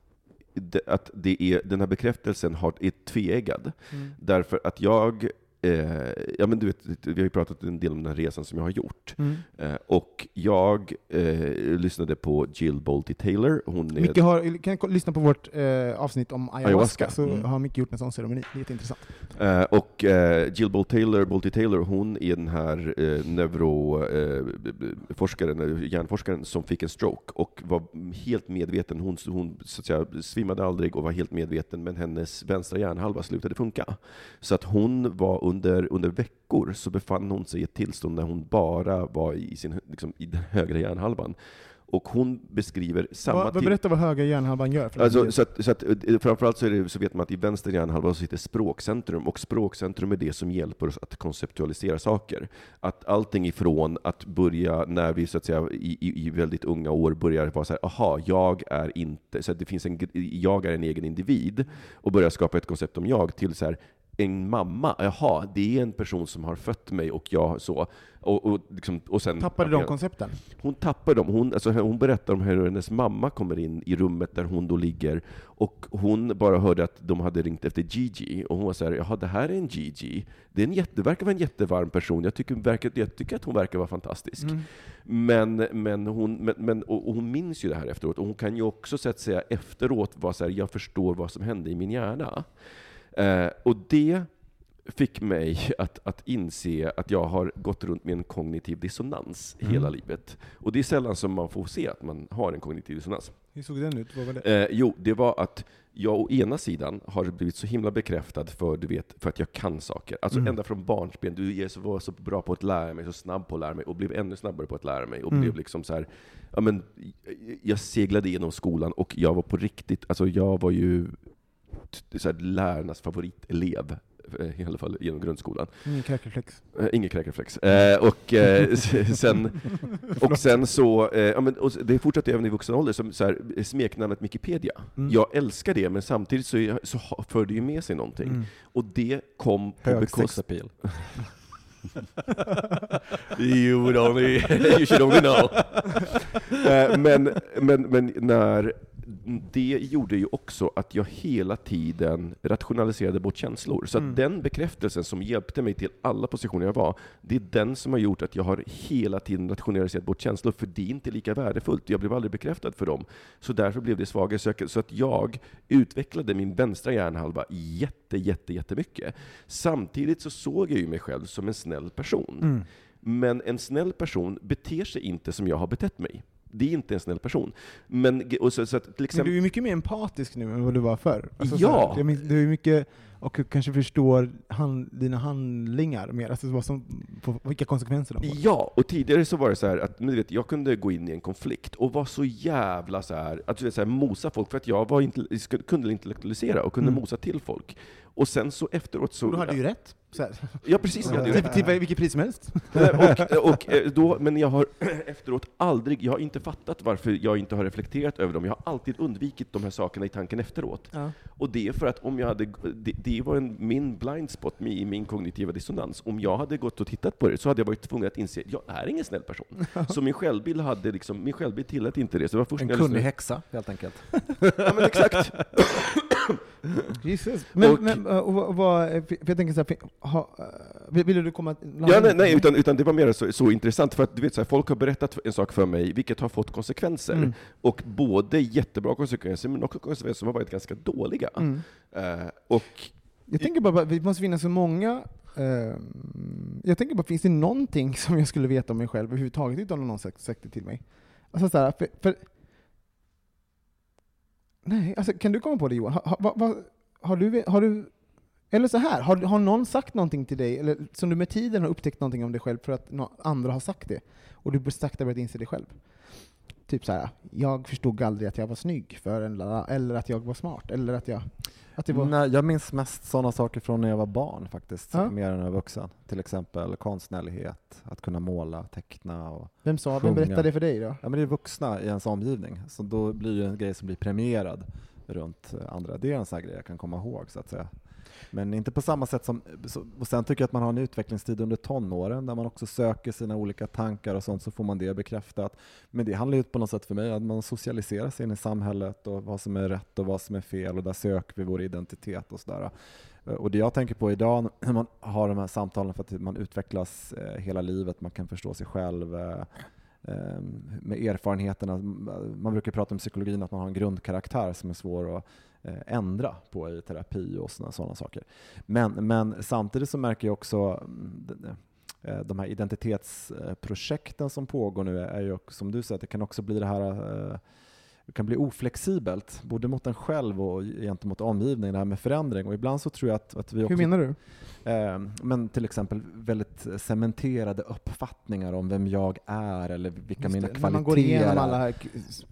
att det är, den här bekräftelsen har, är tveeggad. Mm. Därför att jag, eh, ja men du vet, vi har ju pratat en del om den här resan som jag har gjort. Mm. Eh, och jag eh, lyssnade på Jill Bolte Taylor, hon är... Micke har, kan lyssna på vårt eh, avsnitt om ayahuasca, Ayahuasca, så mm. har Micke gjort en sån ceremoni. Det är jätteintressant. Eh, och eh, Jill Bolte Taylor, Bolte Taylor, hon är den här neuroforskaren, hjärnforskaren, som fick en stroke och var helt medveten. Hon, hon så att säga, svimmade aldrig och var helt medveten, men hennes vänstra hjärnhalva slutade funka. Så att hon var under, under veckor så befann hon sig i ett tillstånd där hon bara var i, sin, liksom, i den högra hjärnhalvan. Och hon beskriver samma vad till- berätta vad höga hjärnhalvan gör. För Alltså, så att, så att, eh, framförallt så, är det, så vet man att i vänster hjärnhalva så sitter språkcentrum, och språkcentrum är det som hjälper oss att konceptualisera saker. Att allting ifrån att börja, när vi så att säga i, i, i väldigt unga år börjar vara så här, aha, jag är inte, så det finns en, jag är en egen individ, och börjar skapa ett koncept om jag, till så här, en mamma, jaha, det är en person som har fött mig och jag så, och, och, liksom, och sen... tappade de koncepten? Hon tappar dem. Hon, alltså, hon berättar om hur hennes mamma kommer in i rummet där hon då ligger, och hon bara hörde att de hade ringt efter Gigi, och hon var så här, jaha, det här är en Gigi. Det, är en jätte, verkar vara en jättevarm person. Jag tycker, verkar, jag tycker att hon verkar vara fantastisk. Mm. Men, men, hon, men, men, och, och hon minns ju det här efteråt, och hon kan ju också så att säga efteråt vara så här, jag förstår vad som hände i min hjärna. Eh, och det fick mig att, att inse att jag har gått runt med en kognitiv dissonans Mm. hela livet. Och det är sällan som man får se att man har en kognitiv dissonans. Hur såg den ut? Vad var det? Eh, jo, det var att jag å ena sidan har blivit så himla bekräftad för, du vet, för att jag kan saker. Alltså Mm. ända från barnsben. Du så, var så bra på att lära mig, så snabb på att lära mig, och blev ännu snabbare på att lära mig. Och Mm. blev liksom så här, ja, men, jag seglade genom skolan, och jag var på riktigt, alltså jag var ju så här, lärarnas favoritelev. eh, I alla fall genom grundskolan. Ingen kräkreflex. Eh, ingen kräkreflex. Eh, och, eh, sen, och sen så, eh, ja, men, det fortsatte även i vuxen ålder, som så här, smeknamnet Wikipedia. Mm. Jag älskar det, men samtidigt så, så för det ju med sig någonting. Mm. Och det kom på bekostnad... you, would only, you should only know. Eh, men, men, men när det gjorde ju också att jag hela tiden rationaliserade bort känslor. Så att Mm. den bekräftelsen som hjälpte mig till alla positioner jag var, det är den som har gjort att jag har hela tiden rationaliserat bort känslor, för det är inte lika värdefullt. Jag blev aldrig bekräftad för dem. Så därför blev det svagare. Så jag- Så att jag utvecklade min vänstra hjärnhalva jätte, jätte, jättemycket. Samtidigt så såg jag ju mig själv som en snäll person. Mm. Men en snäll person beter sig inte som jag har betett mig. Det är inte en snäll person. Men, och så, så att till Men exempel... du är mycket mer empatisk nu än vad du var förr. Alltså, Ja. så du är mycket, och kanske förstår han, dina handlingar mer, alltså vad som, vilka konsekvenser de får. Ja, och tidigare så var det så här att men du vet, jag kunde gå in i en konflikt och vara så jävla så här, att du vet, så här, mosa folk, för att jag var inte, kunde intellektualisera och kunde Mm. mosa till folk. Och sen så efteråt så... Och du hade ju rätt. Så här. Ja, precis. Till, rätt. till vilket pris som helst. Och, och, eh, då, men jag har efteråt aldrig, jag har inte fattat varför jag inte har reflekterat över dem. Jag har alltid undvikit de här sakerna i tanken efteråt. Ja. Och det är för att om jag hade, det, det var en, min blind spot i min kognitiva dissonans. Om jag hade gått och tittat på det så hade jag varit tvungen att inse att jag är ingen snäll person. Så min självbild hade liksom, min självbild tillät inte det. Så det var först En kunnig häxa, helt enkelt. Ja men exakt. Jesus. Men, Och- men och, vad- för jag tänker så här, ha, eh, vill, du komma... Ja, nej, nej utan, utan det var mer så, så intressant, för att du vet, så här, folk har berättat en sak för mig, vilket har fått konsekvenser. Mm. Och både jättebra konsekvenser, men också konsekvenser som har varit ganska dåliga. Mm. Eh, och Jag tänker bara, det måste finnas så många... Eh, jag tänker bara, finns det någonting som jag skulle veta om mig själv överhuvudtaget utan någon sagt, sagt det till mig? Alltså så här, för, för, Nej, alltså kan du komma på det Johan? Ha, ha, va, har, du, har du... Eller så här, har, har någon sagt någonting till dig, eller som du med tiden har upptäckt någonting om dig själv för att no, andra har sagt det, och du sakta börjat inse det själv? Typ så här, jag förstod aldrig att jag var snygg förrän, eller att jag var smart, eller att jag... Att det var... Nej, jag minns mest sådana saker från när jag var barn faktiskt, Ja. mer än när jag var vuxen. Till exempel konstnärlighet, att kunna måla, teckna och Vem sa, vem sjunga. berättade det för dig då? Ja men det är vuxna i ens omgivning, så då blir det en grej som blir premierad runt andra. Det är en sån här grej jag kan komma ihåg så att säga. Men inte på samma sätt som, och sen tycker jag att man har en utvecklingstid under tonåren där man också söker sina olika tankar och sånt så får man det bekräftat. Men det handlar ju på något sätt för mig om att man socialiserar sig in i samhället och vad som är rätt och vad som är fel och där söker vi vår identitet och sådär. Och det jag tänker på idag när man har de här samtalen för att man utvecklas eh, hela livet, man kan förstå sig själv eh, ehm, med erfarenheterna. Man brukar prata om psykologin att man har en grundkaraktär som är svår att Eh, ändra på i terapi och såna, sådana saker. Men, men samtidigt så märker jag också mm, eh, de här identitetsprojekten som pågår nu är ju som du säger, det kan också bli det här eh, det kan bli oflexibelt, både mot en själv och gentemot omgivningen, det här med förändring. Och ibland så tror jag att, att vi också... Hur menar du? Eh, men till exempel väldigt cementerade uppfattningar om vem jag är eller vilka Just mina det, kvaliteter man går igenom alla här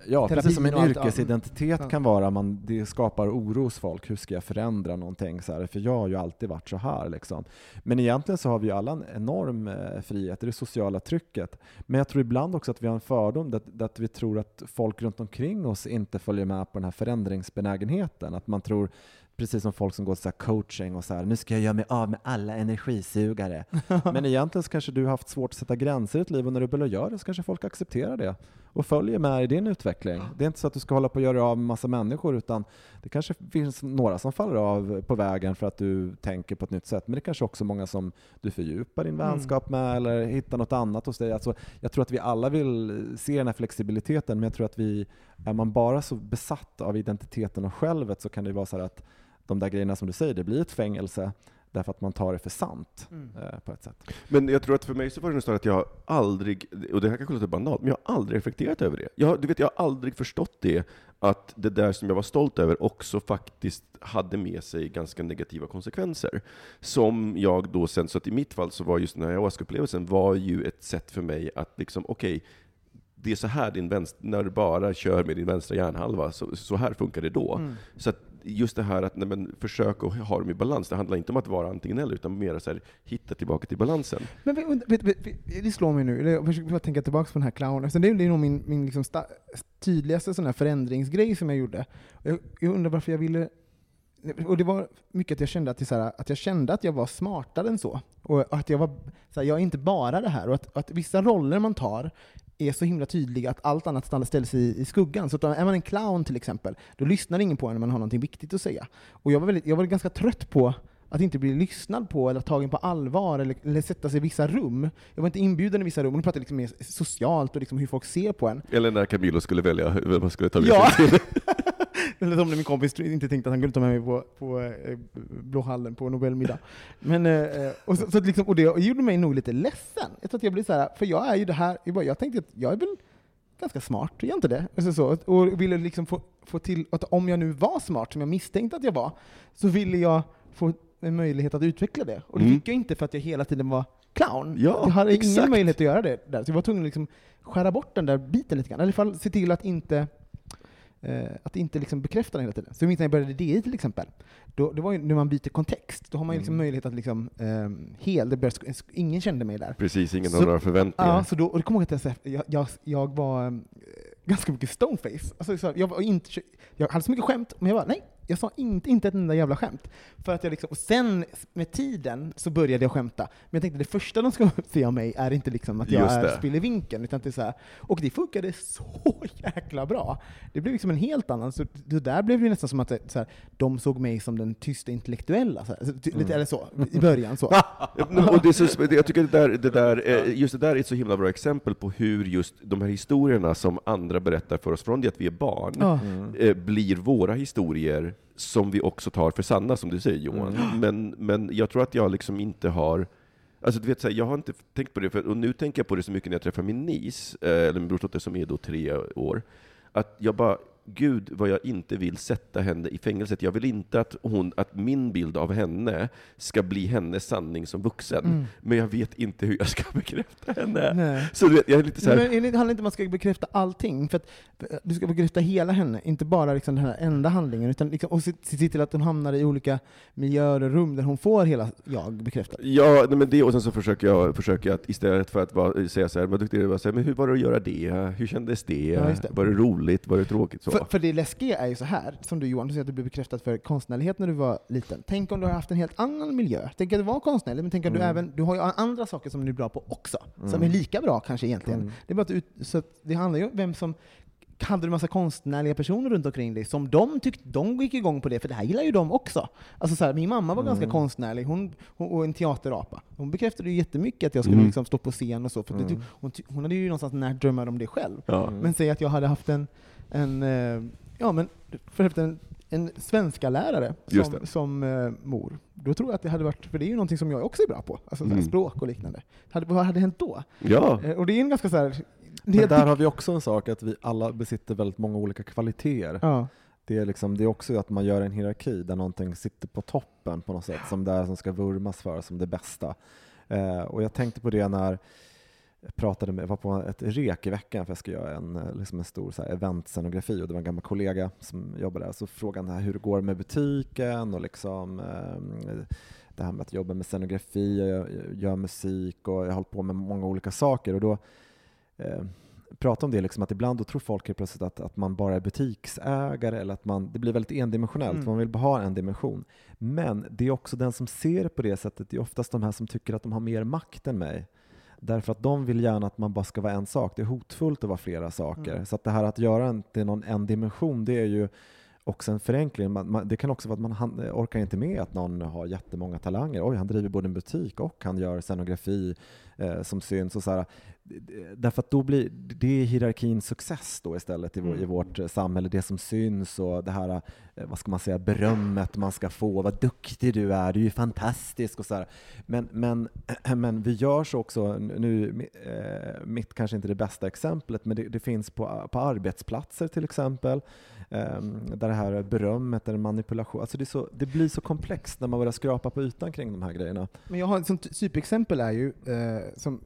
Ja, precis som en yrkesidentitet Ja. kan vara, man, det skapar oro hos folk. Hur ska jag förändra någonting? Så här, för jag har ju alltid varit så här. Liksom. Men egentligen så har vi ju alla en enorm eh, frihet, det är det sociala trycket. Men jag tror ibland också att vi har en fördom, att, att vi tror att folk runt omkring oss inte följer med på den här förändringsbenägenheten. Att man tror, precis som folk som går till coaching och så här, nu ska jag göra mig av med alla energisugare. Men egentligen så kanske du har haft svårt att sätta gränser i ditt liv och när du börjar göra det så kanske folk accepterar det och följer med i din utveckling. Det är inte så att du ska hålla på och göra av med massa människor utan det kanske finns några som faller av på vägen för att du tänker på ett nytt sätt. Men det är kanske också många som du fördjupar din vänskap med eller hittar något annat hos dig. Alltså, jag tror att vi alla vill se den här flexibiliteten men jag tror att vi, är man bara så besatt av identiteten och självet så kan det vara så här att de där grejerna som du säger, det blir ett fängelse därför att man tar det för sant eh, på ett sätt. Men jag tror att för mig så var det nog snarare att jag aldrig, och det här kanske låter banalt, men jag har aldrig reflekterat över det. Jag, du vet, jag har aldrig förstått det, att det där som jag var stolt över också faktiskt hade med sig ganska negativa konsekvenser. Som jag då sen, så att i mitt fall så var just den här ayahuasca-upplevelsen var ju ett sätt för mig att liksom, okej, det är så här din vänster, när du bara kör med din vänstra hjärnhalva, så, så här funkar det då. Mm. Så att just det här att nej, men, försök att ha dem i balans, det handlar inte om att vara antingen eller, utan mer så här, hitta tillbaka till balansen. Men vet, vet, vet, det slår mig nu, jag försöker tänka tillbaka på den här clownen. Alltså, det är nog min, min liksom sta, tydligaste sån här förändringsgrej som jag gjorde. Jag, jag undrar varför jag ville... Och det var mycket att jag kände att, det så här, att jag kände att jag var smartare än så. Och att jag var så här, jag är inte bara det här. Och att, att vissa roller man tar är så himla tydliga att allt annat ställs i, i skuggan. Så att är man en clown till exempel, då lyssnar ingen på en när man har någonting viktigt att säga. Och jag var, väldigt, jag var ganska trött på att inte bli lyssnad på eller tagen på allvar eller, eller sätta sig i vissa rum. Jag var inte inbjuden i vissa rum, pratar jag liksom mer socialt och liksom hur folk ser på en. Eller när Camilo skulle välja vem man skulle ta med Ja. sig till. Eller som när min kompis inte tänkte att han kunde ta med mig på, på eh, Blå hallen på Nobelmiddag. Men, eh, och, så, så liksom, och det gjorde mig nog lite ledsen. Jag tror att jag blev så här, för jag är ju det här, jag, bara, jag tänkte att jag är väl ganska smart, är jag inte det? Alltså så, och ville liksom få, få till, att om jag nu var smart, som jag misstänkte att jag var, så ville jag få en möjlighet att utveckla det. Och det Mm. fick jag inte för att jag hela tiden var clown. Ja, jag hade ingen exakt. möjlighet att göra det där, så jag var tvungen att liksom skära bort den där biten lite grann. I alla fall se till att inte eh, att inte liksom bekräfta den hela tiden. Så jag minns när jag började DI till exempel, då, det var ju när man byter kontext, då har man ju liksom Mm. möjlighet att liksom, eh, hel, det började, ingen kände mig där. Precis, ingen Så- har några förväntningar. Ja, så då, och det kommer jag ihåg att jag, jag, jag, jag var eh, ganska mycket stoneface. Alltså, så, jag, var inte, jag hade så mycket skämt, men jag var nej, jag sa inte, inte ett enda jävla skämt. För att jag liksom, och sen med tiden så började jag skämta. Men jag tänkte det första de ska se av mig är inte liksom att jag är spillevinkeln, utan att det är så här, och det funkade så jäkla bra. Det blev liksom en helt annan, så det där blev det nästan som att så här, de såg mig som den tysta intellektuella, så här, ty- Mm. lite, eller så, i början så. Och det så, jag tycker det där, det där, eh, just det där är ett så himla bra exempel på hur just de här historierna som andra berättar för oss från det att vi är barn, eh, blir våra historier som vi också tar för sanna, som du säger Johan. Men, men jag tror att jag liksom inte har Alltså du vet, så här, jag har inte tänkt på det, för, och nu tänker jag på det så mycket när jag träffar min niece, eh, eller min brorsdotter som är då tre år, att jag bara, gud vad jag inte vill sätta henne i fängelset. Jag vill inte att, hon, att min bild av henne ska bli hennes sanning som vuxen. Mm. Men jag vet inte hur jag ska bekräfta henne. Nej. Så du vet, jag är lite så här, Men det handlar inte om att man ska bekräfta allting, för att att du ska bekräfta hela henne, inte bara liksom den här enda handlingen, utan liksom, och se, se till att hon hamnar i olika miljöer och rum där hon får hela jag bekräftat. Ja, men det, och sen så försöker jag, försöker jag att istället för att vara, säga så här, vad duktig du var, men hur var det att göra det? Hur kändes det? Ja, det. Var det roligt? Var det tråkigt? Så. För, för det läskiga är ju så här, som du Johan, du säger att du blev bekräftad för konstnärlighet när du var liten. Tänk om du har haft en helt annan miljö. Tänk att du var konstnärlig, men tänk att du Mm. även, du har ju andra saker som du är bra på också, som Mm. är lika bra kanske egentligen. Mm. Det, är bara ut, så det handlar ju om vem som hade du massa konstnärliga personer runt omkring dig som de tyckte, de gick igång på det, för det här gillar ju de också. Alltså så här, min mamma var ganska Mm. konstnärlig, hon, hon, och en teaterapa. Hon bekräftade ju jättemycket att jag skulle Mm. liksom stå på scen och så, för det, Mm. hon, ty- hon hade ju någonstans närt drömmar om det själv. ja. Men säg att jag hade haft en, en eh, ja men för att en, en svenska lärare som, som eh, mor. Då tror jag att det hade varit, för det är ju någonting som jag också är bra på, alltså Mm. språk och liknande. Hade, vad hade hänt då? ja. Eh, och det är en ganska så här, Men där har vi också en sak att vi alla besitter väldigt många olika kvaliteter. ja. Det är, liksom, det är också att man gör en hierarki där någonting sitter på toppen på något sätt, som det är som ska vurmas för som det bästa. Eh, och jag tänkte på det när jag pratade med, var på ett rek i veckan för jag ska göra en, eh, liksom en stor så här, eventscenografi och det var en gammal kollega som jobbade där. Så frågade han hur det går med butiken och liksom, eh, det här med att jobba med scenografi, jag gör, gör musik och jag har hållit på med många olika saker. Och då eh, prata om det, liksom, att ibland då tror folk helt plötsligt att, att man bara är butiksägare eller att man, det blir väldigt endimensionellt, Mm. man vill bara ha en dimension. Men det är också den som ser det på det sättet, det är oftast de här som tycker att de har mer makt än mig. Därför att de vill gärna att man bara ska vara en sak. Det är hotfullt att vara flera saker. Mm. Så att det här att göra en, till någon en dimension, det är ju också en förenkling. Man, man, det kan också vara att man han, orkar inte med att någon har jättemånga talanger. Oj, han driver både en butik och han gör scenografi eh, som syns. Och så här. Därför att då blir det är hierarkins success då istället i, vår, i Mm. vårt samhälle. Det som syns och det här, eh, vad ska man säga, berömmet man ska få. Vad duktig du är, du är ju fantastisk och så här. Men, men, men vi gör så också, nu, eh, mitt kanske inte det bästa exemplet, men det, det finns på, på arbetsplatser till exempel, eh, där det här berömmet en manipulation. Alltså det, så, det blir så komplext när man börjar skrapa på ytan kring de här grejerna. Men jag har ett sånt typexempel är ju, eh, som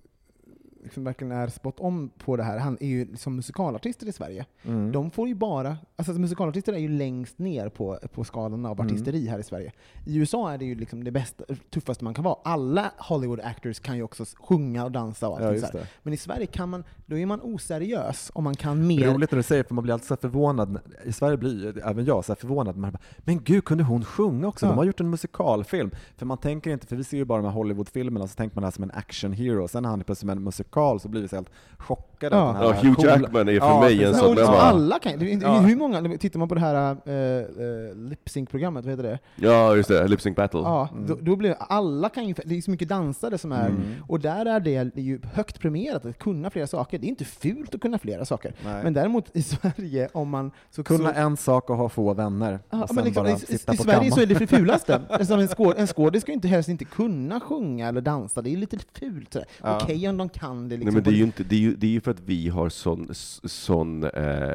liksom verkligen är spot on på det här, han är ju som musikalartister i Sverige. Mm. De får ju bara, alltså musikalartister är ju längst ner på, på skalan av Mm. artisteri här i Sverige. I USA är det ju liksom det bästa, tuffaste man kan vara. Alla Hollywood actors kan ju också sjunga och dansa och allt ja, det. Men i Sverige kan man, då är man oseriös om man kan Det mer. är roligt när du säger för man blir alltid så förvånad. I Sverige blir ju även jag så här förvånad. Man bara, men gud, kunde hon sjunga också? Ja. De har gjort en musikalfilm. För man tänker inte, för vi ser ju bara de här Hollywoodfilmerna, så tänker man det här som en action hero. Sen när han är plötsligt en musikal så blir vi så helt chockade. Ja. att den Ja, här Hugh coola- Jackman är för Ja, mig en sån och där liksom bara- alla kan det är Ja. Hur många, tittar man på det här uh, lip sync-programmet, vad heter det? Ja, just det. Lip Sync Battle. Ja, Mm. då, då blir alla kan ju, det är så mycket dansare som är, Mm. och där är det ju högt premierat att kunna flera saker. Det är inte fult att kunna flera saker. Nej. Men däremot i Sverige, om man... Så, Kunna så, en sak och ha få vänner. Ja, men liksom, i, I på Sverige kammaren. så är det det fulaste. Alltså, en, skåd, en skådis ska ju inte helst inte kunna sjunga eller dansa, det är lite fult. Ja. Okej om de kan det. Liksom, Nej, men det är ju inte, det är ju, det är ju för att vi har sån, sån eh,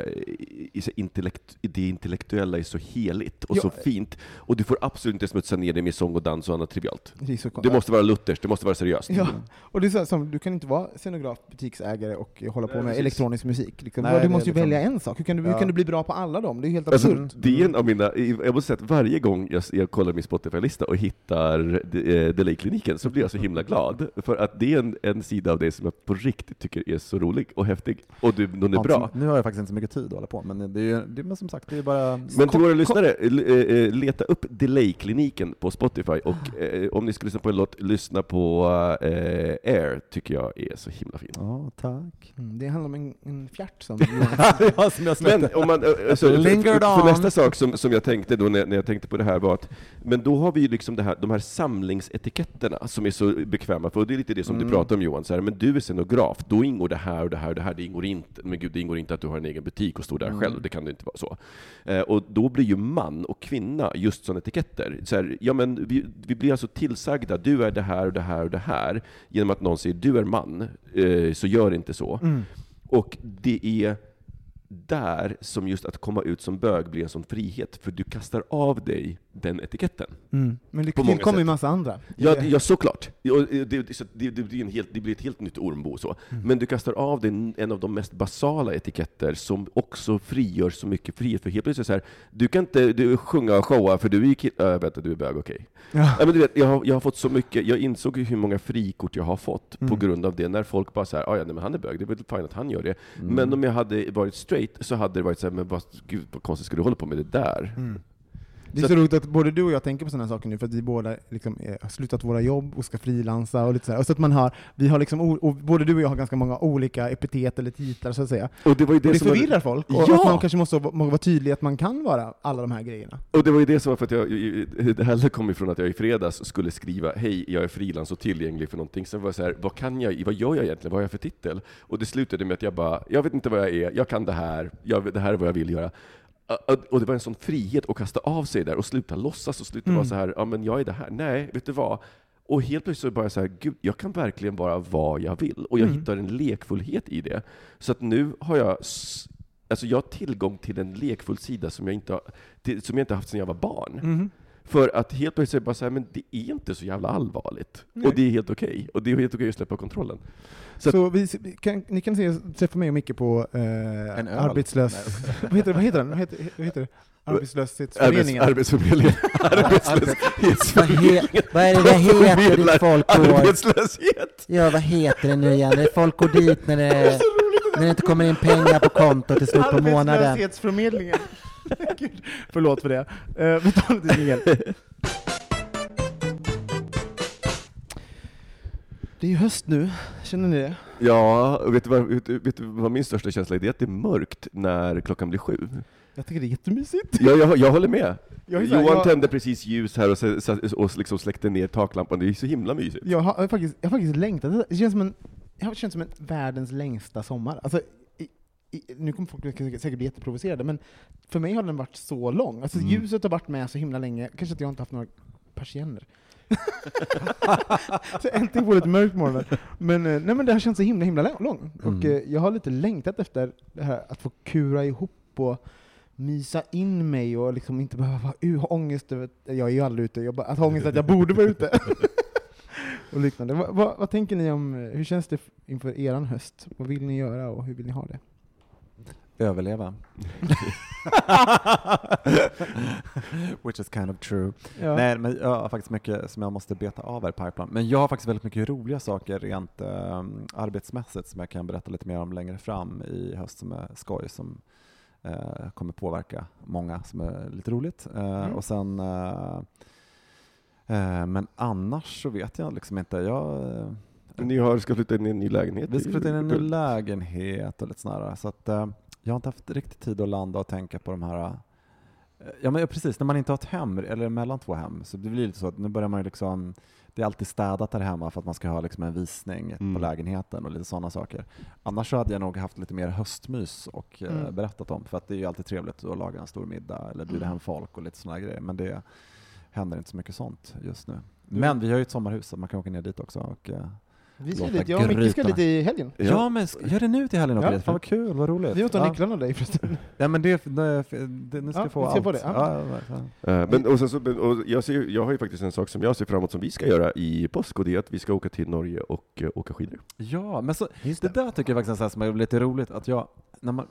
intellekt, det intellektuella är så heligt och Ja. så fint, och du får absolut inte smutsa ner det med sång och dans och annat trivialt. det Det måste vara Luthers, det måste vara seriöst. Ja, och det är så här, som, du kan inte vara scenograf, butiksägare och hålla på Nej, med precis. elektronisk musik. Liksom. Nej, du måste ju liksom- välja en sak. Hur kan, du, hur Ja. kan du bli bra på alla dem? Det är ju helt Alltså, absurt. det är en av mina, jag måste säga att varje gång jag, jag kollar min Spotify-lista och hittar eh, Delay-kliniken så blir jag så himla glad, för att det är en, en sida av det som jag på riktigt tycker är så rolig och häftig, och du, den är Ja, bra. Nu har jag faktiskt inte så mycket tid att hålla på, men det är ju, det, men som sagt, det är bara... Men till våra lyssnare, eh, eh, leta upp Delay-kliniken på Spotify, och eh, om ni ska lyssna på en låt, lyssna på eh, Air, tycker jag är så himla fin. Ja, tack. Mm, det handlar om en, en fjärt som... ja, som jag släppte. Men om man, alltså, för, för, nästa sak som, som jag tänkte då när, när jag tänkte på det här var att, men då har vi ju liksom det här, de här samlingsetiketterna som är så bekväma, för det är lite det som Mm. du pratar om Johan, så här, men du är scenograf, då ingår det här det här och det här, det ingår inte, men gud, det ingår inte att du har en egen butik och står där Mm. själv, det kan det inte vara så. Eh, och då blir ju man och kvinna just sådana etiketter. Så här, ja, men vi, vi blir alltså tillsagda, du är det här och det här och det här, genom att någon säger du är man, eh, så gör inte så. Mm. Och det är där som just att komma ut som bög blir en sån frihet, för du kastar av dig den etiketten. Mm. Men det På tillkommer ju sätt. massa andra. Ja, Det- ja såklart. Ja, Det, det, så det, blir en helt, det blir ett helt nytt ormbo. Så. Mm. Men du kastar av dig en- en av de mest basala etiketter som också frigör så mycket frihet. För helt plötsligt så här, du kan inte du, sjunga och showa för du är ju kill- Ja, jag vet att du är bög, okej. Ja. Ja, men du vet, jag, har, jag har fått så mycket, jag insåg hur många frikort jag har fått på Mm. grund av det, när folk bara säger ja, nej, men han är bög, det är väl fint att han gör det. Mm. Men om jag hade varit straight så hade det varit så här, men vad, gud vad konstigt ska du hålla på med det där? Mm. Det är Så så roligt att både du och jag tänker på sådana saker nu, för att vi båda liksom eh, har slutat våra jobb och ska frilansa och lite så här. Och så att man har, vi har liksom, både du och jag har ganska många olika epitet eller titlar så att säga. Och det var ju Det, och det som var- förvirrar folk, och Ja! att man kanske måste vara vara tydlig att man kan vara alla de här grejerna. Och det var ju det som var för att jag, det här kom ifrån att jag i fredags skulle skriva hej, jag är frilans och tillgänglig för någonting. Sen var jag så här, vad kan jag, vad gör jag egentligen, vad har jag för titel? Och det slutade med att jag bara, jag vet inte vad jag är, jag kan det här, jag, det här är vad jag vill göra. Och- det var en sån frihet att kasta av sig där och sluta låtsas och sluta Mm. vara så här, ja men jag är det här. Nej, vet du vad? Och helt plötsligt så bara så här, gud, jag kan verkligen vara vad jag vill. Och jag Mm. hittar en lekfullhet i det. Så att nu har jag Alltså jag har tillgång till en lekfull sida som jag inte har, till, som jag inte haft sedan jag var barn. Mhm. För att helt plötsligt är det bara så här, men det är inte så jävla allvarligt. Nej. Och det är helt okej. Och det är helt okej att släppa kontrollen. Så Så, att- vi, kan, ni kan se, träffa mig och Micke på eh, arbetslös... vad, heter det, vad heter den? Vad heter, vad heter det? Arbets, Arbetslöshetsföreningen. arbetsförmedlingen. Vad, Arbetslöshetsföreningen. he, vad är det det heter dit folk går? Arbetslöshet! Ja, vad heter det nu igen? Det Folk går dit när det, när det inte kommer in pengar på kontot i slutet på månaden. Arbetslöshetsförmedlingen. Gud, förlåt för det. Uh, vi tar lite jingel. Det är ju höst nu, känner ni det? Ja, och vet du, vad, vet, du- vad min största känsla är? Det är att det är mörkt när klockan blir sju. Jag tycker det är jättemysigt. Jag, jag, jag håller med. Jag Johan jag- tände precis ljus här och, och liksom släckte ner taklampan. Det är så himla mysigt. Jag har, jag har, faktiskt, jag har faktiskt längtat. Det känns som en, har känt som en världens längsta sommar. Alltså, i, i, nu kommer folk säkert bli jätteprovocerade, men för mig har den varit så lång. Alltså, Mm. Ljuset har varit med så himla länge. Kanske att jag inte haft några persienner. så äntligen får det lite mörkt morgon. Men, eh, nej, men det har känts så himla himla lång. Och Mm. eh, jag har lite längtat efter det här att få kura ihop och mysa in mig och liksom inte behöva ha ångest över, jag är ju aldrig ute, jag bara, att ha ångest att jag borde vara ute. och liknande. Vad, vad, vad tänker ni om, eh, hur känns det inför eran höst? Vad vill ni göra och hur vill ni ha det? Överleva. Which is kind of true. Ja. Nej, men jag har faktiskt mycket som jag måste beta av här i pipeline. Men jag har faktiskt väldigt mycket roliga saker rent eh, arbetsmässigt som jag kan berätta lite mer om längre fram i höst som är skoj, som eh, kommer påverka många, som är lite roligt. Eh, Mm. Och sen eh, men annars så vet jag liksom inte. Jag, eh, Ni har, ska flytta in i en ny lägenhet? vi ska flytta in i en ny lägenhet och lite sådär. Så att, eh, jag har inte haft riktigt tid att landa och tänka på de här eh, Ja men precis, när man inte har ett hem, eller mellan två hem, så det blir lite så att nu börjar man ju liksom det är alltid städat där hemma för att man ska ha liksom en visning Mm. på lägenheten och lite sådana saker. Annars så hade jag nog haft lite mer höstmys och eh, Mm. berättat om, för att det är ju alltid trevligt att laga en stor middag eller bjuda hem folk och lite sådana grejer, men det händer inte så mycket sånt just nu. Men vi har ju ett sommarhus så man kan åka ner dit också. Och, eh, Vi ska dit, jag och Micke ska dit i helgen. ja. men sk- gör det nu till helgen och Ja. Fan vad kul, vad roligt. Vi åt ja. nycklarna av dig förresten. Ja men det, det, det ni ska Ja, få allt. få det, ja. Ja, ja, ja. Eh, Men, och så, men- och jag, ser, jag har ju faktiskt en sak som jag ser fram emot som vi ska göra i påsk, och det är att vi ska åka till Norge och eh, åka skidor. ja men så, det där tycker jag faktiskt är så här som är lite roligt, att jag, när man,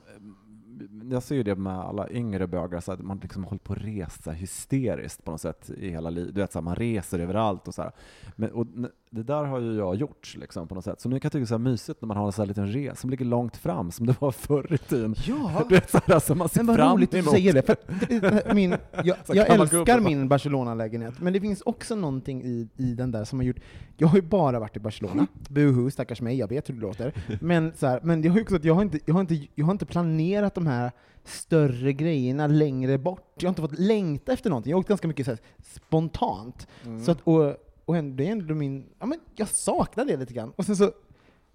jag ser ju det med alla yngre bögar, så att man liksom håller på att resa hysteriskt på något sätt i hela livet. Du vet, så här, man reser överallt och så här. Men, och det där har ju jag gjort liksom, på något sätt. Så nu kan jag tycka det är mysigt när man har en sån här liten resa som ligger långt fram, som det var förr i tiden. Ja, Du vet, så här, som man ser men vad fram roligt att du emot. säger det. För det- det- min, jag jag älskar min Barcelona-lägenhet, men det finns också någonting i, i den där som har gjort... Jag har ju bara varit i Barcelona, buhu, stackars mig, jag vet hur det låter. Men, så här, men jag har ju också att jag har, inte, jag, har inte, jag har inte planerat de här större grejerna längre bort. Jag har inte fått längta efter någonting. Jag har åkt ganska mycket så här, spontant. Mm. Så att, och, och ändå, det är ändå min... Ja, men jag saknar det lite grann. Och sen så,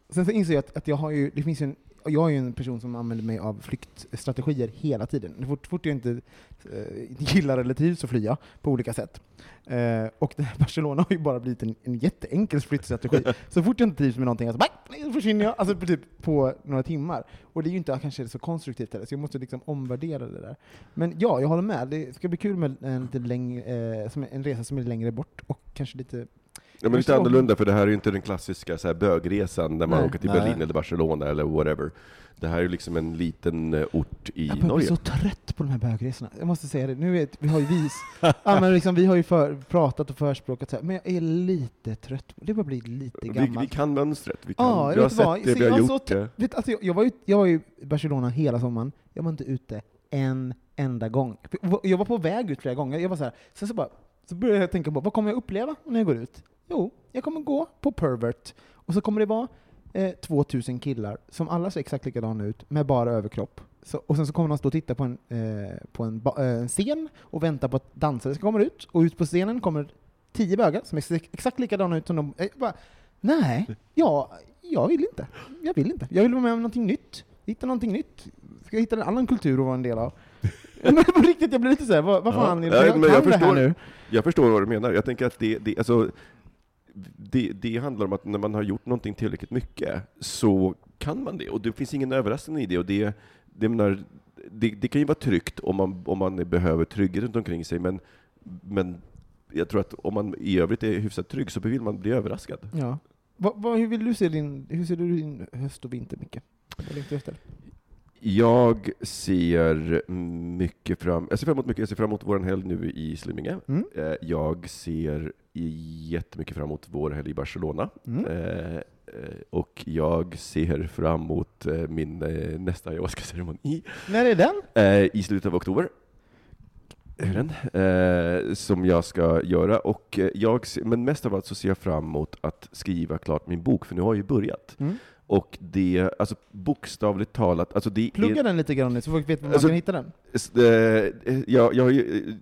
sen så inser jag att, att jag har ju, det finns ju en och jag är ju en person som använder mig av flyktstrategier hela tiden. Fort, fort jag inte eh, gillar eller trivs så flyr jag på olika sätt. Eh, och Barcelona har ju bara blivit en, en jätteenkel flyttstrategi. så fort jag inte trivs med någonting, alltså, försvinner jag alltså, på, typ, på några timmar. Och det är ju inte kanske så konstruktivt heller, så jag måste liksom omvärdera det där. Men ja, jag håller med. Det ska bli kul med en, lite längre, eh, en resa som är längre bort och kanske lite Ja, men lite annorlunda, för det här är ju inte den klassiska så här, bögresan där man Nej. åker till Nej. Berlin eller Barcelona eller whatever. Det här är ju liksom en liten eh, ort i Jag börjar bli Norge. så trött på de här bögresorna. Jag måste säga det. Nu vet, vi har ju vis, ja, men liksom, vi har ju för, pratat och förspråkat så här, men jag är lite trött. Det börjar bli lite Vi, gammal. vi kan mönstret, vi, kan, Ja, vi jag har sett vad. det, Så vi har jag gjort så det. Vet, alltså, jag, jag, var ju, jag var ju i Barcelona hela sommaren. Jag var inte ute en enda gång. Jag var på väg ut flera gånger. Jag var så här, sen så, bara, så började jag tänka på, vad kommer jag uppleva när jag går ut? Jo, jag kommer gå på Pervert, och så kommer det vara eh, 2000 killar som alla ser exakt likadana ut, med bara överkropp. Så, och sen så kommer de stå och titta på en, eh, på en, ba- eh, en scen och vänta på att dansare ska komma ut, och ut på scenen kommer tio bögar som ex- exakt likadana ut som de. Jag bara, nej, ja, jag vill inte. Jag vill inte. Jag vill vara med om någonting nytt. Hitta någonting nytt. Ska jag hitta en annan kultur att vara en del av? Men på riktigt, jag blir lite såhär, vad, vad Ja. fan är det? Jag jag förstår. nu. Jag förstår vad du menar. Jag tänker att det, det, alltså, det, det handlar om att när man har gjort någonting tillräckligt mycket så kan man det. Och det finns ingen överraskning i det. Och det, det, menar, det, det kan ju vara tryggt om man, om man behöver trygghet runt omkring sig, men, men jag tror att om man i övrigt är hyfsat trygg så vill man bli överraskad. Ja. Va, va, hur vill du se din, hur ser du din höst och vinter, Micke? Jag ser mycket fram, jag ser fram emot mycket, jag ser fram emot vår helg nu i Slimminge. Mm. Eh, Jag ser jättemycket fram emot vår helg i Barcelona. Mm. Eh, eh, Och jag ser fram emot min nästa ayahuasca-ceremoni När är den? eh, i slutet av oktober. Är den, eh, som jag ska göra. Och jag, men mest av allt så ser jag fram emot att skriva klart min bok, för nu har jag ju börjat. Mm. Och det, alltså bokstavligt talat, alltså det Plugga är, den lite grann nu så folk vet var man Alltså- kan hitta den. Eh, jag, jag har ju eh,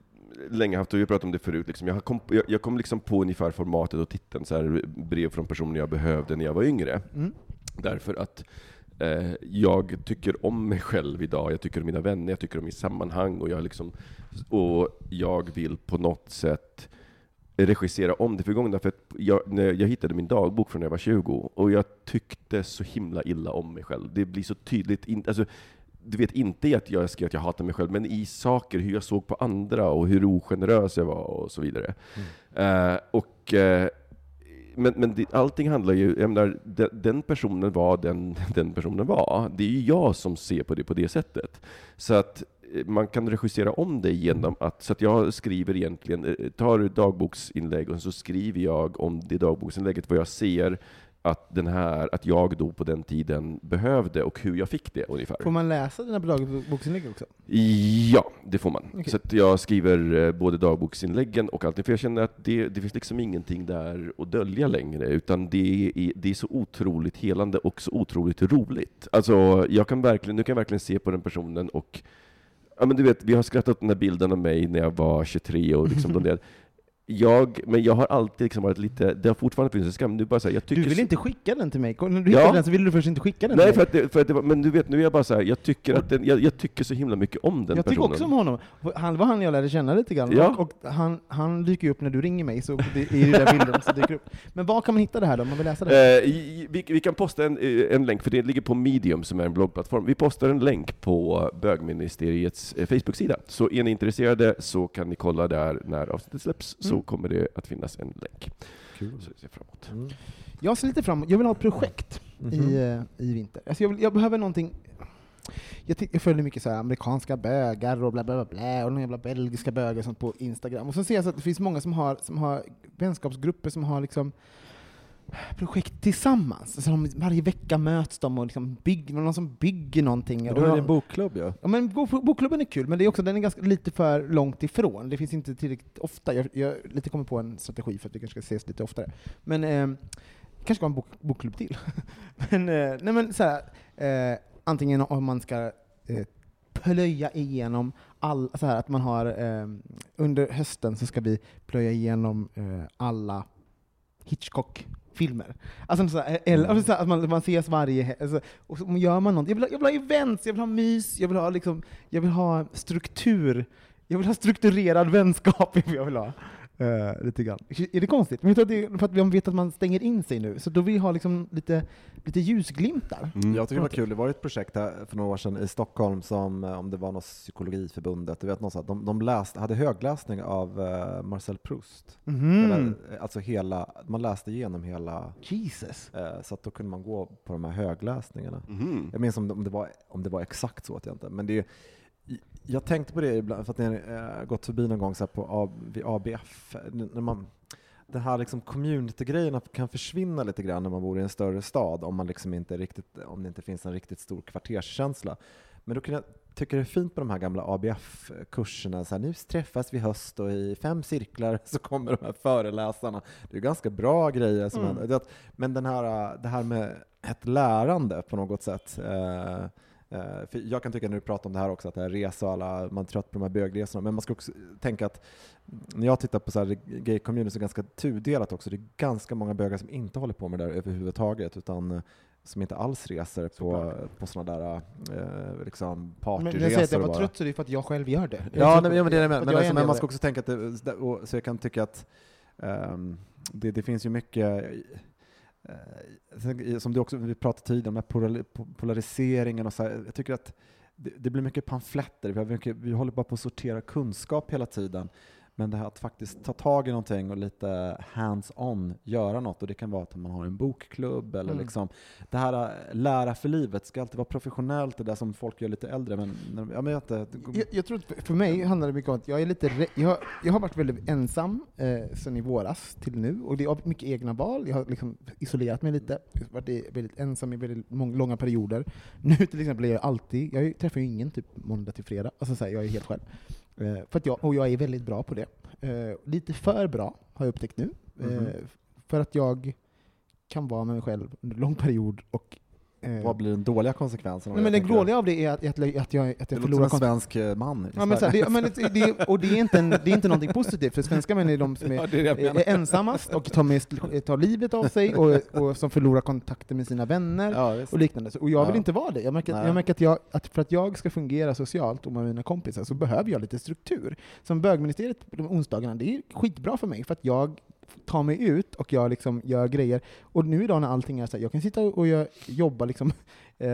länge haft, och vi har pratat om det förut, liksom. jag, kom, jag, jag kom liksom på ungefär formatet och titeln, så här, brev från personer jag behövde när jag var yngre. Mm. Därför att eh, jag tycker om mig själv idag, jag tycker om mina vänner, jag tycker om mitt sammanhang, och jag, liksom, och jag vill på något sätt regissera om det förgångna, för jag, jag hittade min dagbok från när jag var 20, och jag tyckte så himla illa om mig själv. Det blir så tydligt, in, alltså, du vet inte i att jag skrev att jag hatar mig själv, men i saker, hur jag såg på andra och hur ogenerös jag var och så vidare. Eh, och, eh, men men det, allting handlar ju, jag menar, de, den personen var den, den personen var. Det är ju jag som ser på det på det sättet. Så att man kan regissera om det genom att, så att jag skriver egentligen, eh, tar dagboksinlägg och så skriver jag om det dagboksinlägget, vad jag ser att, den här, att jag då på den tiden behövde och hur jag fick det ungefär. Får man läsa dina dagboksinlägg också? Ja, det får man. Okej. Så jag skriver eh, både dagboksinläggen och allting, för jag känner att det, det finns liksom ingenting där att dölja längre, utan det är, det är så otroligt helande och så otroligt roligt. Alltså, jag kan verkligen, nu kan jag verkligen se på den personen och Ja men du vet, vi har skrattat åt den här bilden av mig när jag var 23 och liksom de där. Jag, men jag har alltid liksom varit lite, det har fortfarande funnits en skam, nu bara så här, jag tycker Du vill så- inte skicka den till mig? När du Ja. den så ville du först inte skicka den Nej, till för mig. att, det, för att det var, men du vet, nu är jag bara så här, jag tycker, att den, jag, jag tycker så himla mycket om den jag personen. tycker också om honom. Han var han jag lärde känna lite grann. Ja. Och, och han, han dyker upp när du ringer mig, så det är ju den bilden som dyker upp. Men var kan man hitta det här då, om man vill läsa det? Eh, vi, vi kan posta en, eh, en länk, för det ligger på Medium som är en bloggplattform. Vi postar en länk på bögministeriets eh, Facebook-sida. Så är ni intresserade så kan ni kolla där när avsnittet släpps, så Mm. kommer det att finnas en länk. Kul. Så jag ser fram emot. Jag ser lite framåt, jag vill ha ett projekt Mhm. i, eh, i vinter. Alltså jag, vill, jag behöver någonting jag, jag följer mycket så här amerikanska bögar och bla bla bla, bla och några jävla belgiska bögar sånt på Instagram. Och så ser jag så att det finns många som har, som har vänskapsgrupper som har liksom projekt tillsammans. Alltså de, varje vecka möts de och liksom bygger, någon som bygger någonting. Har ju någon- en bokklubb ju. Ja, men bok- bokklubben är kul, men det är också, den är ganska lite för långt ifrån. Det finns inte tillräckligt ofta. Jag, jag lite kommer på en strategi för att vi kanske ska ses lite oftare. Men eh, kanske ska ha en bok, bokklubb till. men, eh, nej men så här, eh, antingen om man ska eh, plöja igenom all, så här att man har eh, under hösten så ska vi plöja igenom eh, alla Hitchcock filmer. Alltså, så här, eller, alltså, så här, att man, man ses varje alltså, och så gör man något. Jag vill, ha, jag vill ha events, jag vill ha mys, jag vill ha, liksom, jag vill ha struktur. Jag vill ha strukturerad vänskap. Jag vill ha. Uh, lite grann. Är det konstigt? Men jag tror att det är för att man vet att man stänger in sig nu, så då vill vi ha liksom lite, lite ljusglimtar. Mm. Jag tycker det var kul, det var ett projekt här för några år sedan i Stockholm som, eh, om det var något psykologiförbundet, du vet något sånt, de, de läste, hade högläsning av eh, Marcel Proust. Hela, eh, alltså hela, man läste igenom hela, Jesus. eh, så att då kunde man gå på de här högläsningarna. Mhm. Jag minns om det, om, det var, om det var exakt så, att jag inte, men det är, jag tänkte på det ibland, för att ni har eh, gått förbi någon gång så på A, vid ABF, n- när man, den här liksom community-grejerna kan försvinna lite grann när man bor i en större stad, om, man liksom inte riktigt, om det inte finns en riktigt stor kvarterskänsla. Men då kan jag tycka det är fint på de här gamla ABF-kurserna, så här, nu träffas vi höst och i fem cirklar så kommer de här föreläsarna. Det är ganska bra grejer. Som Mm. händer. Det Men den här, det här med ett lärande på något sätt, eh, Eh, För jag kan tycka när du pratar om det här också, att det här resa och alla, man är trött på de här bögresorna, men man ska också tänka att när jag tittar på så här gay community så är det ganska tudelat också. Det är ganska många bögar som inte håller på med det där överhuvudtaget, utan eh, som inte alls reser på, på sådana där eh, liksom Men när jag säger att jag partyresor. var bara. trött så är det för att jag själv gör det. Ja, nej, men, det är det med. Men, alltså, en men man ska också tänka att det, och, så jag kan tycka att ehm, det, det finns ju mycket eh, Eh, som du också vi pratade tidigare om, den här polariseringen och så här, jag tycker att det, det blir mycket pamfletter, vi, har mycket, vi håller bara på att sortera kunskap hela tiden. Men det här att faktiskt ta tag i någonting och lite hands-on göra något, och det kan vara att man har en bokklubb eller Mm. liksom det här äh, lära för livet ska alltid vara professionellt, det där som folk gör lite äldre, men, ja, men jag, inte, Jag, jag tror att för- mig handlar det mycket om att jag är lite jag, har- jag har varit väldigt ensam eh, sedan i våras till nu, och det är mycket egna val. Jag har liksom isolerat mig lite, varit i- väldigt ensam i väldigt många, långa perioder. Nu till exempel är jag alltid, jag träffar ju ingen typ måndag till fredag, alltså så här, jag är helt själv. Eh, för att jag, och jag är väldigt bra på det. Eh, lite för bra, har jag upptäckt nu. Eh, Mhm. för att jag kan vara med mig själv under en lång period och vad blir den dåliga konsekvensen? Nej, men det, det jag? dåliga av det är att, att, jag- att jag, att Det jag som förlorar en kontakt. svensk eh, man Ja, men så här, det, men det, det, och det är, inte en, det är inte någonting positivt, för svenska män är de som är, Ja, det är det är ensammast och tar, med, tar livet av sig och, och som förlorar kontakten med sina vänner Ja, och liknande. Och jag vill inte vara det. Jag märker, Nej. jag märker att, jag, att för att jag ska fungera socialt och med mina kompisar så behöver jag lite struktur. Som bögministeriet på onsdagarna, det är skitbra för mig, för att jag tar mig ut och jag liksom gör grejer. Och nu idag när allting är så här, jag kan sitta och jag, jobba liksom, eh,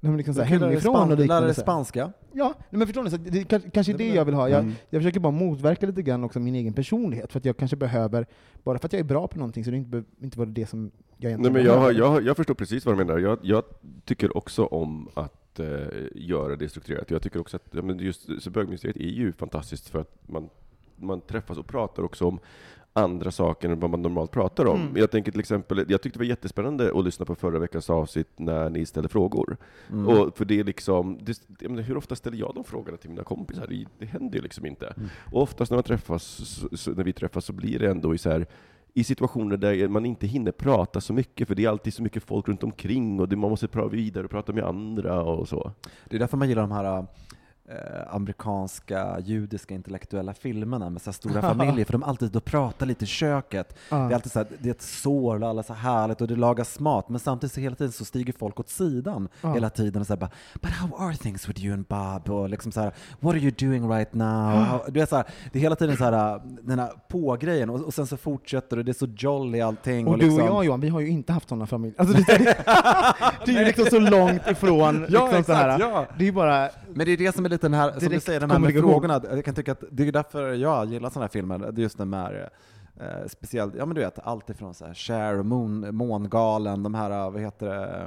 nej, liksom så här, hemifrån och liknande. Lära dig spanska. Ja, nej, men förstår ni? Så det är kanske- är det jag vill ha. Jag, Mm. jag försöker bara motverka lite grann också min egen personlighet, för att jag kanske behöver, bara för att jag är bra på någonting så det inte, inte var det som jag Nej, egentligen men jag, jag, jag förstår precis vad du menar. Jag, jag tycker också om att eh, göra det strukturerat. Jag tycker också att ja, men just så bögministeriet är ju fantastiskt för att man, man träffas och pratar också om andra saker än vad man normalt pratar om. Mm. Jag tänker till exempel, jag tyckte det var jättespännande att lyssna på förra veckans avsnitt när ni ställde frågor. Mm. Och för det är liksom, det, menar, hur ofta ställer jag de frågorna till mina kompisar? Det, det händer ju liksom inte. Mm. Och oftast när, man träffas, så, så, när vi träffas så blir det ändå i så här, i situationer där man inte hinner prata så mycket, för det är alltid så mycket folk runt omkring och det, man måste prata vidare och prata med andra och så. Det är därför man gillar de här eh, amerikanska judiska intellektuella filmerna med så stora familjer, för de alltid och pratar lite i köket. Ja. Det är alltid så här, det är ett sår och alla är så härligt och det lagas mat, men samtidigt så hela tiden så stiger folk åt sidan Ja. hela tiden och så här bara But how are things with you and Bob? Och liksom så här, What are you doing right now? How, du vet så här, det är hela tiden så här, den här på-grejen och, och sen så fortsätter det, det är så jolly allting. Och du liksom, och jag Johan, vi har ju inte haft sådana familjer. Alltså, det, det, det är ju liksom så långt ifrån. Ja, liksom så här. exakt, ja. Det är bara... Men det är det som är lite den här, som du säger, den här med frågorna. Jag kan tycka att det är därför jag gillar sådana här filmer. Det är just den här, eh, speciellt, ja men du vet, allt ifrån så här Cher Moon, Mångalen, de här, vad heter det,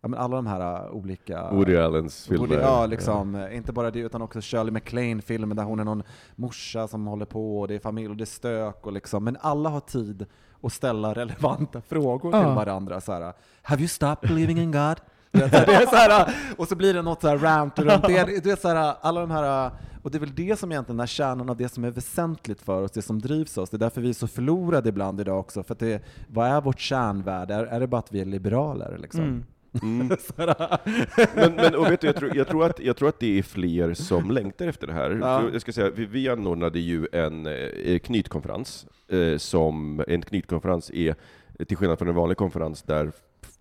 ja men alla de här olika... Woody Allens filmer. Woody, ja, liksom. eh, Inte bara det, utan också Shirley MacLaine-filmen där hon är någon morsa som håller på, och det är familj och det är stök och liksom. Men alla har tid att ställa relevanta frågor till Ja. varandra. Så här, Have you stopped believing in God? Det är så här, och så blir det något så här rant runt det. Du vet, så här, alla de här, och det är väl det som egentligen är kärnan av det som är väsentligt för oss, det som drivs oss. Det är därför vi är så förlorade ibland idag också. För att det, vad är vårt kärnvärde? Är, är det bara att vi är liberaler? Liksom? Mm. Mm. Men, men och vet du, jag, tror, jag, tror att, jag tror att det är fler som längtar efter det här. Ja. Jag ska säga, vi, vi anordnade ju en eh, knytkonferens, eh, som, en knytkonferens är till skillnad från en vanlig konferens där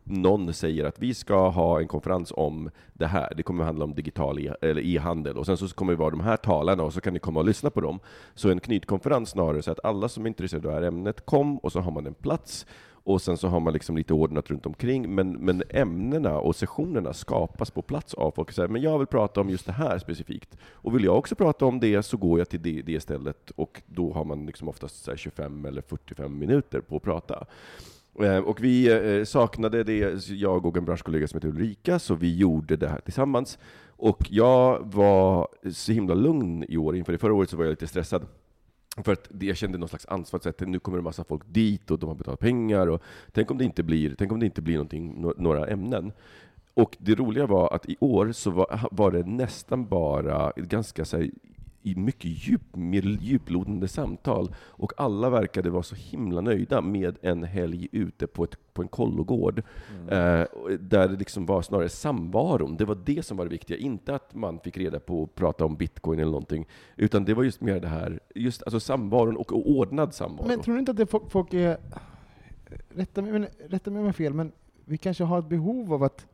någon säger att vi ska ha en konferens om det här, det kommer att handla om digital e- eller e-handel, och sen så kommer det vara de här talarna, och så kan ni komma och lyssna på dem. Så en knytkonferens snarare, så att alla som är intresserade av det här ämnet kom, och så har man en plats, och sen så har man liksom lite ordnat runt omkring, men, men ämnena och sessionerna skapas på plats av folk Så här, men jag vill prata om just det här specifikt. Och vill jag också prata om det så går jag till det, det stället, och då har man liksom oftast så här 25 eller 45 minuter på att prata. Eh, och vi eh, saknade det, jag och en branschkollega som heter Ulrika, så vi gjorde det här tillsammans. Och jag var så himla lugn i år, inför det förra året så var jag lite stressad. För att jag kände någon slags ansvar, att nu kommer det massa folk dit och de har betalat pengar, och tänk om det inte blir, tänk om det inte blir någonting, några ämnen. Och det roliga var att i år så var, var det nästan bara ganska så här, i mycket djup, djuplodande samtal, och alla verkade vara så himla nöjda med en helg ute på, ett, på en kollogård, eh, och där det liksom var snarare samvaron, det var det som var det viktiga, inte att man fick reda på att prata om bitcoin eller någonting, utan det var just mer det här, just alltså samvaron och, och ordnad samvaro. Men tror du inte att det folk, folk är... Rätta mig, men, rätta mig om jag har fel, men vi kanske har ett behov av att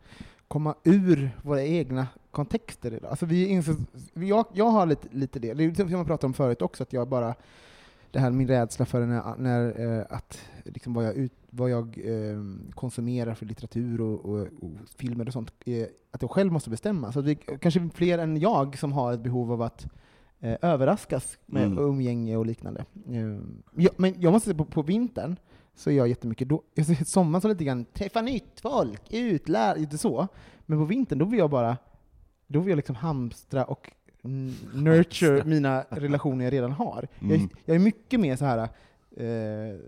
komma ur våra egna kontexter idag. Alltså vi inser, jag, jag har lite, lite det, det är som jag pratade om förut också, att jag bara det här min rädsla för när, när, eh, att liksom vad jag, ut, vad jag eh, konsumerar för litteratur och, och, och filmer och sånt, eh, att jag själv måste bestämma. Så att vi, kanske fler än jag som har ett behov av att överraskas med Mm. umgänge och liknande. Ja, men jag måste säga på, på vintern så gör jag jättemycket, då, jag ser sommaren som lite grann träffa nytt folk, utlär, lite så. Men på vintern då vill jag bara, då vill jag liksom hamstra och nurture mina relationer jag redan har. Jag, Mm. är- jag är mycket mer så här eh,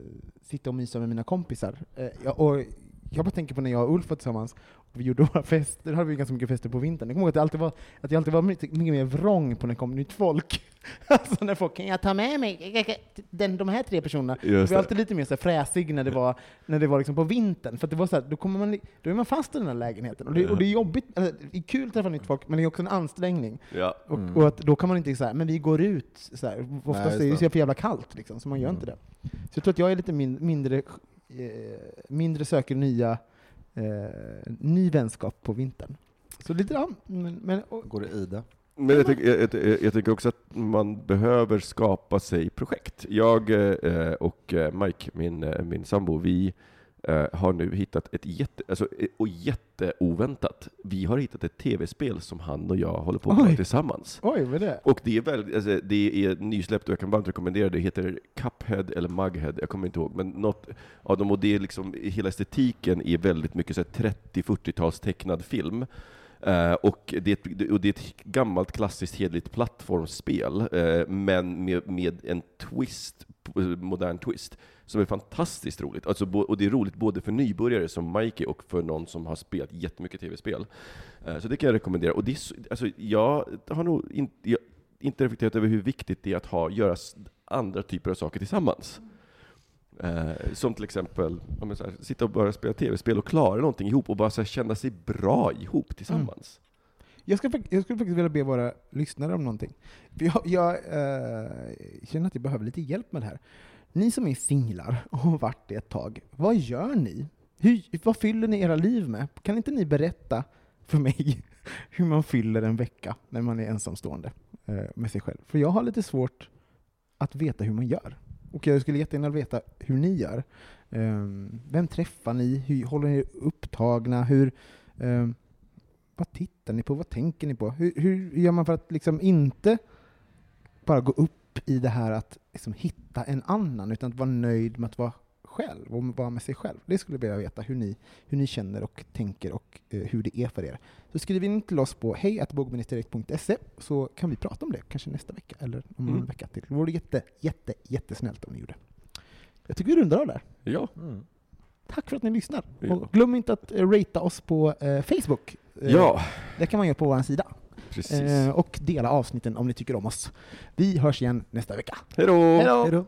sitta och mysa med mina kompisar. Eh, jag, och jag bara tänker på när jag och Ulf var tillsammans, och vi gjorde våra fester, då hade vi ganska mycket fester på vintern. Jag kommer ihåg att, det alltid var, att jag alltid var mycket, mycket mer vrång på när det kom nytt folk. alltså när folk, kan jag ta med mig den, de här tre personerna? Jag var alltid lite mer så här fräsig när det var, när det var liksom på vintern, för att det var så här, då, kommer man, då är man fast i den här lägenheten. Och det, och det är jobbigt, alltså, det är kul att träffa nytt folk, men det är också en ansträngning. Ja. Och, Mm. och att då kan man inte säga men vi går ut, så här. oftast just är det så för jävla kallt, liksom, så man gör inte det. Så jag tror att jag är lite min, mindre, mindre söker nya, eh, ny vänskap på vintern. Så lite, ja, men, men och, Går det i det? Men jag tycker, jag, jag, jag tycker också att man behöver skapa sig projekt. Jag eh, och eh, Mike, min, eh, min sambo, vi eh, har nu hittat ett jätte, alltså, eh, och jätteoväntat, vi har hittat ett tv-spel som han och jag håller på med Oj. tillsammans. oj, vad det? Och det är, väldigt, alltså, det är nysläppt och jag kan varmt rekommendera det. Det heter Cuphead eller Mughead, jag kommer inte ihåg. Men något av dem, och det är liksom, hela estetiken är väldigt mycket så här 30-40-tals tecknad film. Eh, och, det är ett, och det är ett gammalt klassiskt hederligt plattformsspel, eh, men med, med en twist, modern twist, som är fantastiskt roligt. Alltså, och det är roligt både för nybörjare som Mikey och för någon som har spelat jättemycket tv-spel. Eh, så det kan jag rekommendera. Och det är, så- alltså, jag har nog inte, jag, inte reflekterat över hur viktigt det är att ha, göra andra typer av saker tillsammans. Eh, som till exempel så här, sitta och bara spela tv-spel och klara någonting ihop och bara så här, känna sig bra ihop tillsammans. Jag, ska, jag skulle faktiskt vilja be våra lyssnare om någonting. För jag jag eh, känner att jag behöver lite hjälp med det här. Ni som är singlar och har varit det ett tag, vad gör ni? Hur, vad fyller ni era liv med? Kan inte ni berätta för mig hur man fyller en vecka när man är ensamstående eh, med sig själv? För jag har lite svårt att veta hur man gör. Och jag skulle jättegärna veta hur ni gör. Eh, vem träffar ni? Hur håller ni er upptagna? Hur, ehm, vad tittar ni på? Vad tänker ni på? Hur, hur gör man för att liksom inte bara gå upp i det här att liksom hitta en annan, utan att vara nöjd med att vara själv och vara med sig själv? Det skulle jag vilja veta, hur ni, hur ni känner och tänker och eh, hur det är för er. Så skriv in till oss på hejatbogministerdirekt.se så kan vi prata om det, kanske nästa vecka eller om Mm. vecka till. Det vore jätte, jätte, jättesnällt om ni gjorde. Jag tycker vi rundar av där. Ja, Tack för att ni lyssnar. Ja. Och glöm inte att eh, ratea oss på eh, Facebook. Eh, ja Det kan man göra på vår sida. precis. Eh, och dela avsnitten om ni tycker om oss. Vi hörs igen nästa vecka. Hej då!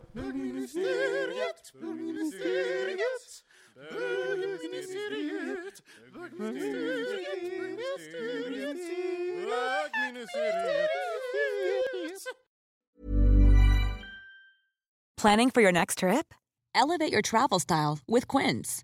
Planning for your next trip? Elevate your travel style with Quince.